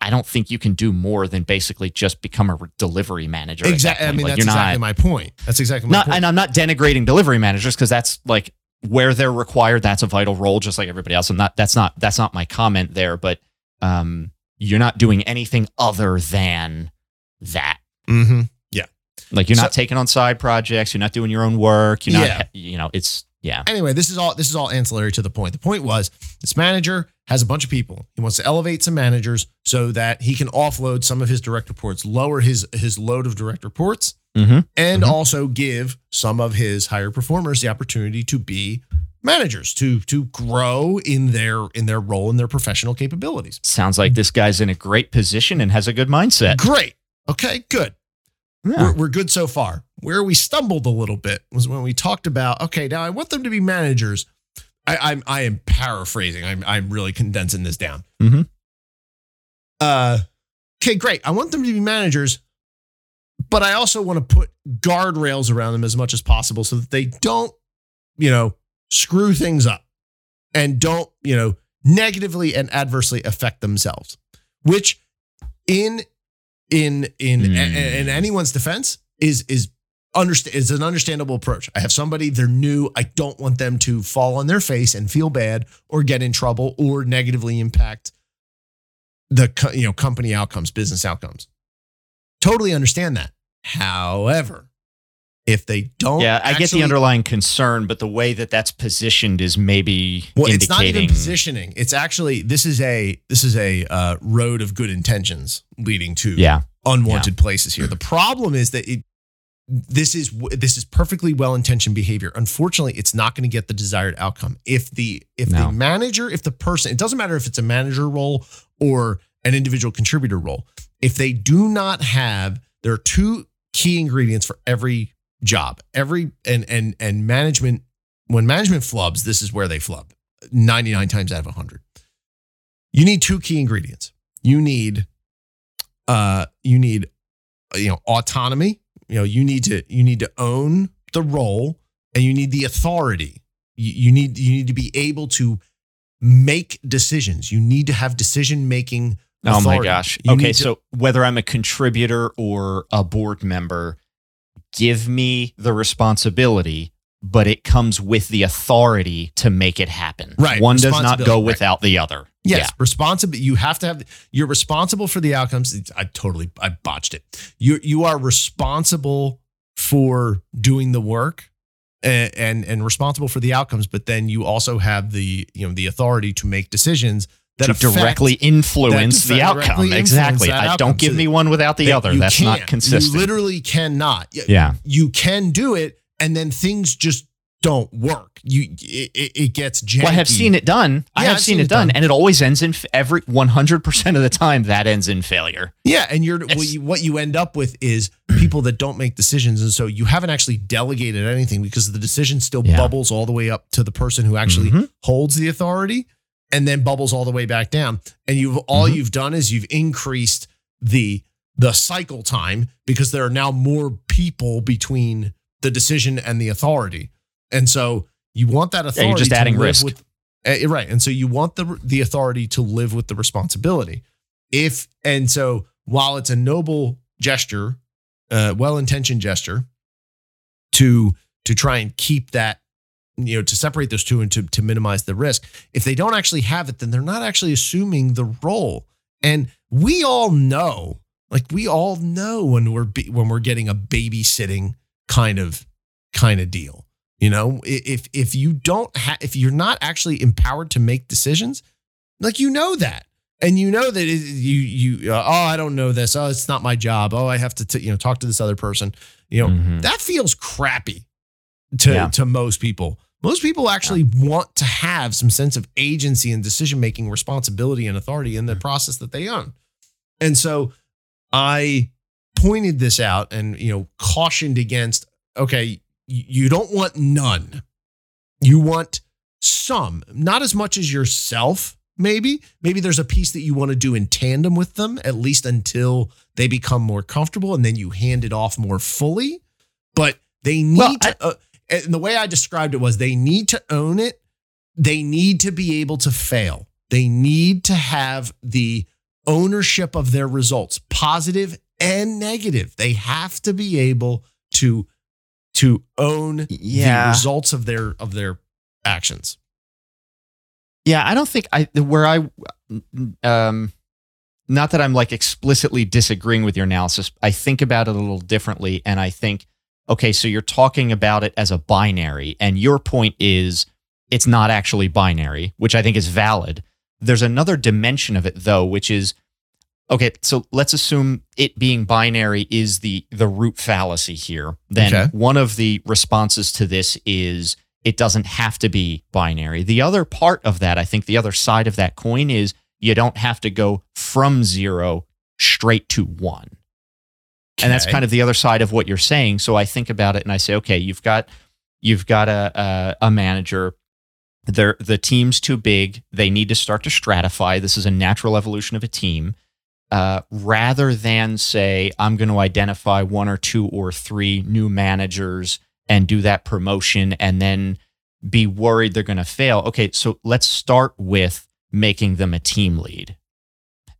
I, don't think you can do more than basically just become a delivery manager. Exactly. I mean, Like, that's you're exactly not, my point. That's exactly my not, point. and I'm not denigrating delivery managers because that's like where they're required. That's a vital role, just like everybody else. I'm not. That's not. That's not my comment there. But um, you're not doing anything other than that. mm-hmm. Yeah. Like you're So- not taking on side projects. You're not doing your own work. You're not. Yeah. You know, it's yeah. anyway, this is all this is all ancillary to the point. The point was this manager has a bunch of people. He wants to elevate some managers so that he can offload some of his direct reports, lower his his load of direct reports, Mm-hmm. and Mhm. also give some of his higher performers the opportunity to be managers, to to grow in their in their role in their professional capabilities. Sounds like this guy's in a great position and has a good mindset. Great. Okay, good. Yeah. We're, we're good so far. Where we stumbled a little bit was when we talked about, okay, now I want them to be managers. I, I'm I am paraphrasing. I'm I'm really condensing this down. Mhm. Uh, okay, great. I want them to be managers, but I also want to put guardrails around them as much as possible so that they don't, you know, screw things up and don't, you know, negatively and adversely affect themselves. Which, in in in Hmm. in anyone's defense, is is understand is an understandable approach. I have somebody they're new. I don't want them to fall on their face and feel bad or get in trouble or negatively impact the you know company outcomes, business outcomes. Totally understand that. However, if they don't, yeah, I get the underlying concern, but the way that that's positioned is maybe Well, it's not even positioning. It's actually this is a this is a uh, road of good intentions leading to yeah, unwanted places here. The problem is that it this is this is perfectly well intentioned behavior. Unfortunately, it's not going to get the desired outcome. If the if No. the manager, if the person, it doesn't matter if it's a manager role or an individual contributor role. If they do not have, there are two key ingredients for every job. Every and and and management when management flubs, this is where they flub. 99 times out of 100. You need two key ingredients. You need uh you need you know autonomy you know you need to you need to own the role and you need the authority. You, you need you need to be able to make decisions. You need to have decision making Oh my gosh. Okay, to, so whether I'm a contributor or a board member, give me the responsibility, but it comes with the authority to make it happen. Right, One does not go right. without the other. yes responsible you have to have you're responsible for the outcomes i totally i botched it you you are responsible for doing the work and, and and responsible for the outcomes but then you also have the you know the authority to make decisions that to affect- directly influence that the outcome. Exactly. I outcome. don't give So me one without the other. That's not consistent. You literally cannot. Yeah. You can do it, and then things just don't work. You it, it gets janky. Well, I have seen it done. I Yeah, have I've seen, seen it done, done. and it always ends in f- every 100% of the time that ends in failure. Yeah, and you're what you, what you end up with is people that don't make decisions, and so you haven't actually delegated anything because the decision still Yeah. bubbles all the way up to the person who actually Mhm. holds the authority, and then bubbles all the way back down. And you've all Mhm. you've done is you've increased the the cycle time because there are now more people between the decision and the authority, and so you want that authority. you're just to adding live risk. with- uh, right, and so you want the the authority to live with the responsibility. If and so while it's a noble gesture, uh, well intentioned gesture, to to try and keep that you know to separate those two and to, to minimize the risk if they don't actually have it then they're not actually assuming the role and we all know like we all know when we're be, when we're getting a babysitting kind of kind of deal you know if if you don't have if you're not actually empowered to make decisions like you know that and you know that it, you you uh, oh i don't know this oh it's not my job oh i have to t- you know talk to this other person you know Mhm. that feels crappy to Yeah. to most people. Most people actually want to have some sense of agency and decision making, responsibility and authority in the process that they own. And so I pointed this out and you know cautioned against okay, you don't want none. You want some, not as much as yourself maybe. Maybe there's a piece that you want to do in tandem with them at least until they become more comfortable and then you hand it off more fully. But they need Well, to uh, and the way I described it was they need to own it. They need to be able to fail. They need to have the ownership of their results, positive and negative. They have to be able to to own the Yeah. results of their of their actions. Yeah, I don't think I where I um not that I'm like explicitly disagreeing with your analysis. I think about it a little differently and I think okay, so you're talking about it as a binary and your point is it's not actually binary, which I think is valid. There's another dimension of it though, which is okay, so let's assume it being binary is the the root fallacy here. Then Okay. one of the responses to this is it doesn't have to be binary. The other part of that, I think the other side of that coin is you don't have to go from zero straight to one. And that's kind of the other side of what you're saying. So I think about it and I say, okay, you've got you've got a a, a manager. They're, the team's too big. They need to start to stratify. This is a natural evolution of a team. Uh, rather than say, I'm going to identify one or two or three new managers and do that promotion and then be worried they're going to fail. Okay, so let's start with making them a team lead.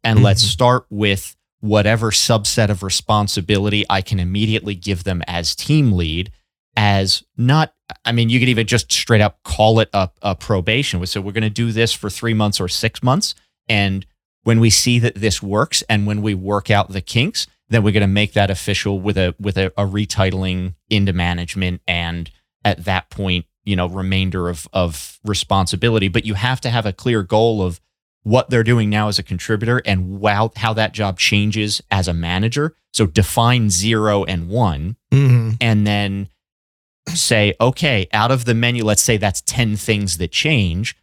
And let's Mhm. start with whatever subset of responsibility I can immediately give them as team lead as not I mean you could even just straight up call it a, a probation. So we're going to do this for 3 months or 6 months and when we see that this works and when we work out the kinks, then we're going to make that official with a with a, a retitling into management and at that point, you know, remainder of of responsibility. But you have to have a clear goal of what they're doing now as a contributor and wow, how that job changes as a manager. So define zero and one, Mm-hmm. and then say, okay, out of the menu, let's say that's 10 things that change.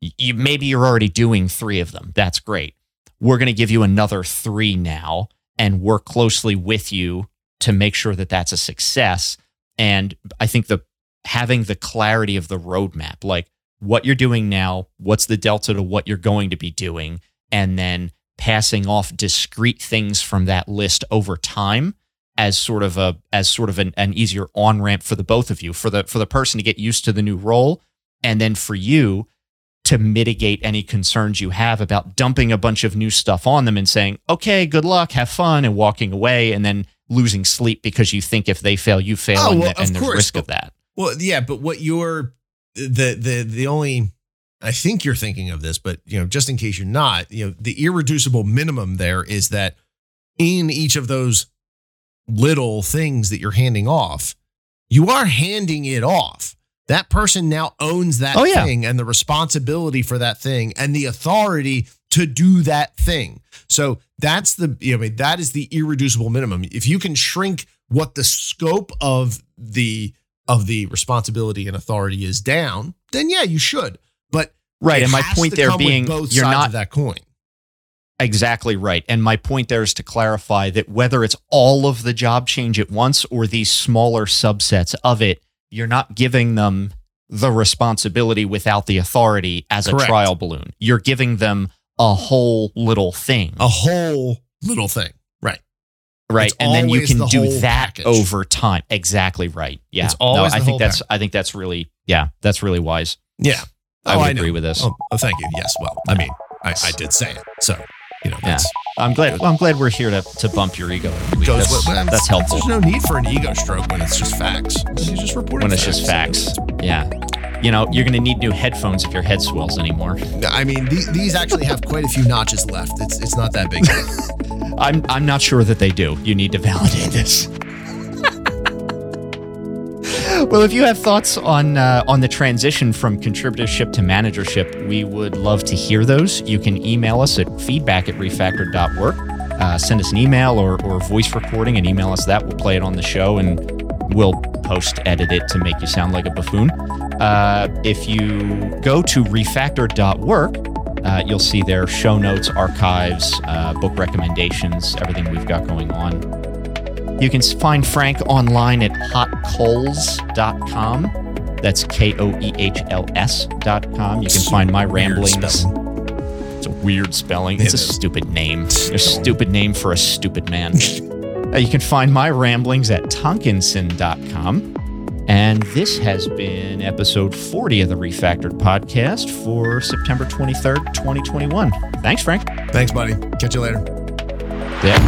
You, maybe you're already doing three of them. That's great. We're going to give you another three now and work closely with you to make sure that that's a success. And I think the having the clarity of the roadmap, like what you're doing now, what's the delta to what you're going to be doing, and then passing off discrete things from that list over time as sort of a as sort of an, an easier on ramp for the both of you for the for the person to get used to the new role and then for you to mitigate any concerns you have about dumping a bunch of new stuff on them and saying okay good luck have fun and walking away and then losing sleep because you think if they fail you fail Oh, and, well, and of there's course. risk of that Well, yeah, but what you're the the the only I think you're thinking of this, but you know, just in case you're not, you know, the irreducible minimum there is that in each of those little things that you're handing off, you are handing it off. That person now owns that Oh, yeah. thing and the responsibility for that thing and the authority to do that thing. So that's the you know, I mean, that is the irreducible minimum. If you can shrink what the scope of the of the responsibility and authority is down, then yeah, you should. But right and my point there being both you're sides not of that coin. Exactly right. And my point there is to clarify that whether it's all of the job change at once or these smaller subsets of it, you're not giving them the responsibility without the authority as a trial balloon. You're giving them a whole little thing. A whole little thing, right? right. it's And then you can the do that package. over time. Exactly right. Yeah. It's always no, I think that's I think that's really yeah, that's really wise. Yeah, I Oh, would I know. agree with this. Oh, oh, thank you. Yes. Well, I mean, I, I did say it, so you know Yeah. I'm glad well, I'm glad we're here to, to bump your ego. goes. That's, well, that's helpful. There's no need for an ego stroke when it's just facts. Just report when it's just facts. Yeah. You know, you're going to need new headphones if your head swells anymore. I mean, these, these actually have quite a few notches left. It's it's not that big. I'm I'm not sure that they do. You need to validate this. Well, if you have thoughts on uh, on the transition from contributorship to managership, we would love to hear those. You can email us at feedback at refactor.work. Uh, send us an email or, or voice recording and email us that. We'll play it on the show and we'll post edit it to make you sound like a buffoon. Uh, if you go to refactor.work, uh, you'll see their show notes, archives, uh, book recommendations, everything we've got going on. You can find Frank online at hotcoals.com. That's K O E H L S.com. You can find my ramblings. It's a weird spelling. It It's a stupid name. A stupid name for a stupid man. Uh, you can find my ramblings at tonkinson.com. And this has been episode 40 of the Refactored podcast for September 23rd, 2021. Thanks, Frank. Thanks, buddy. Catch you later. Yeah.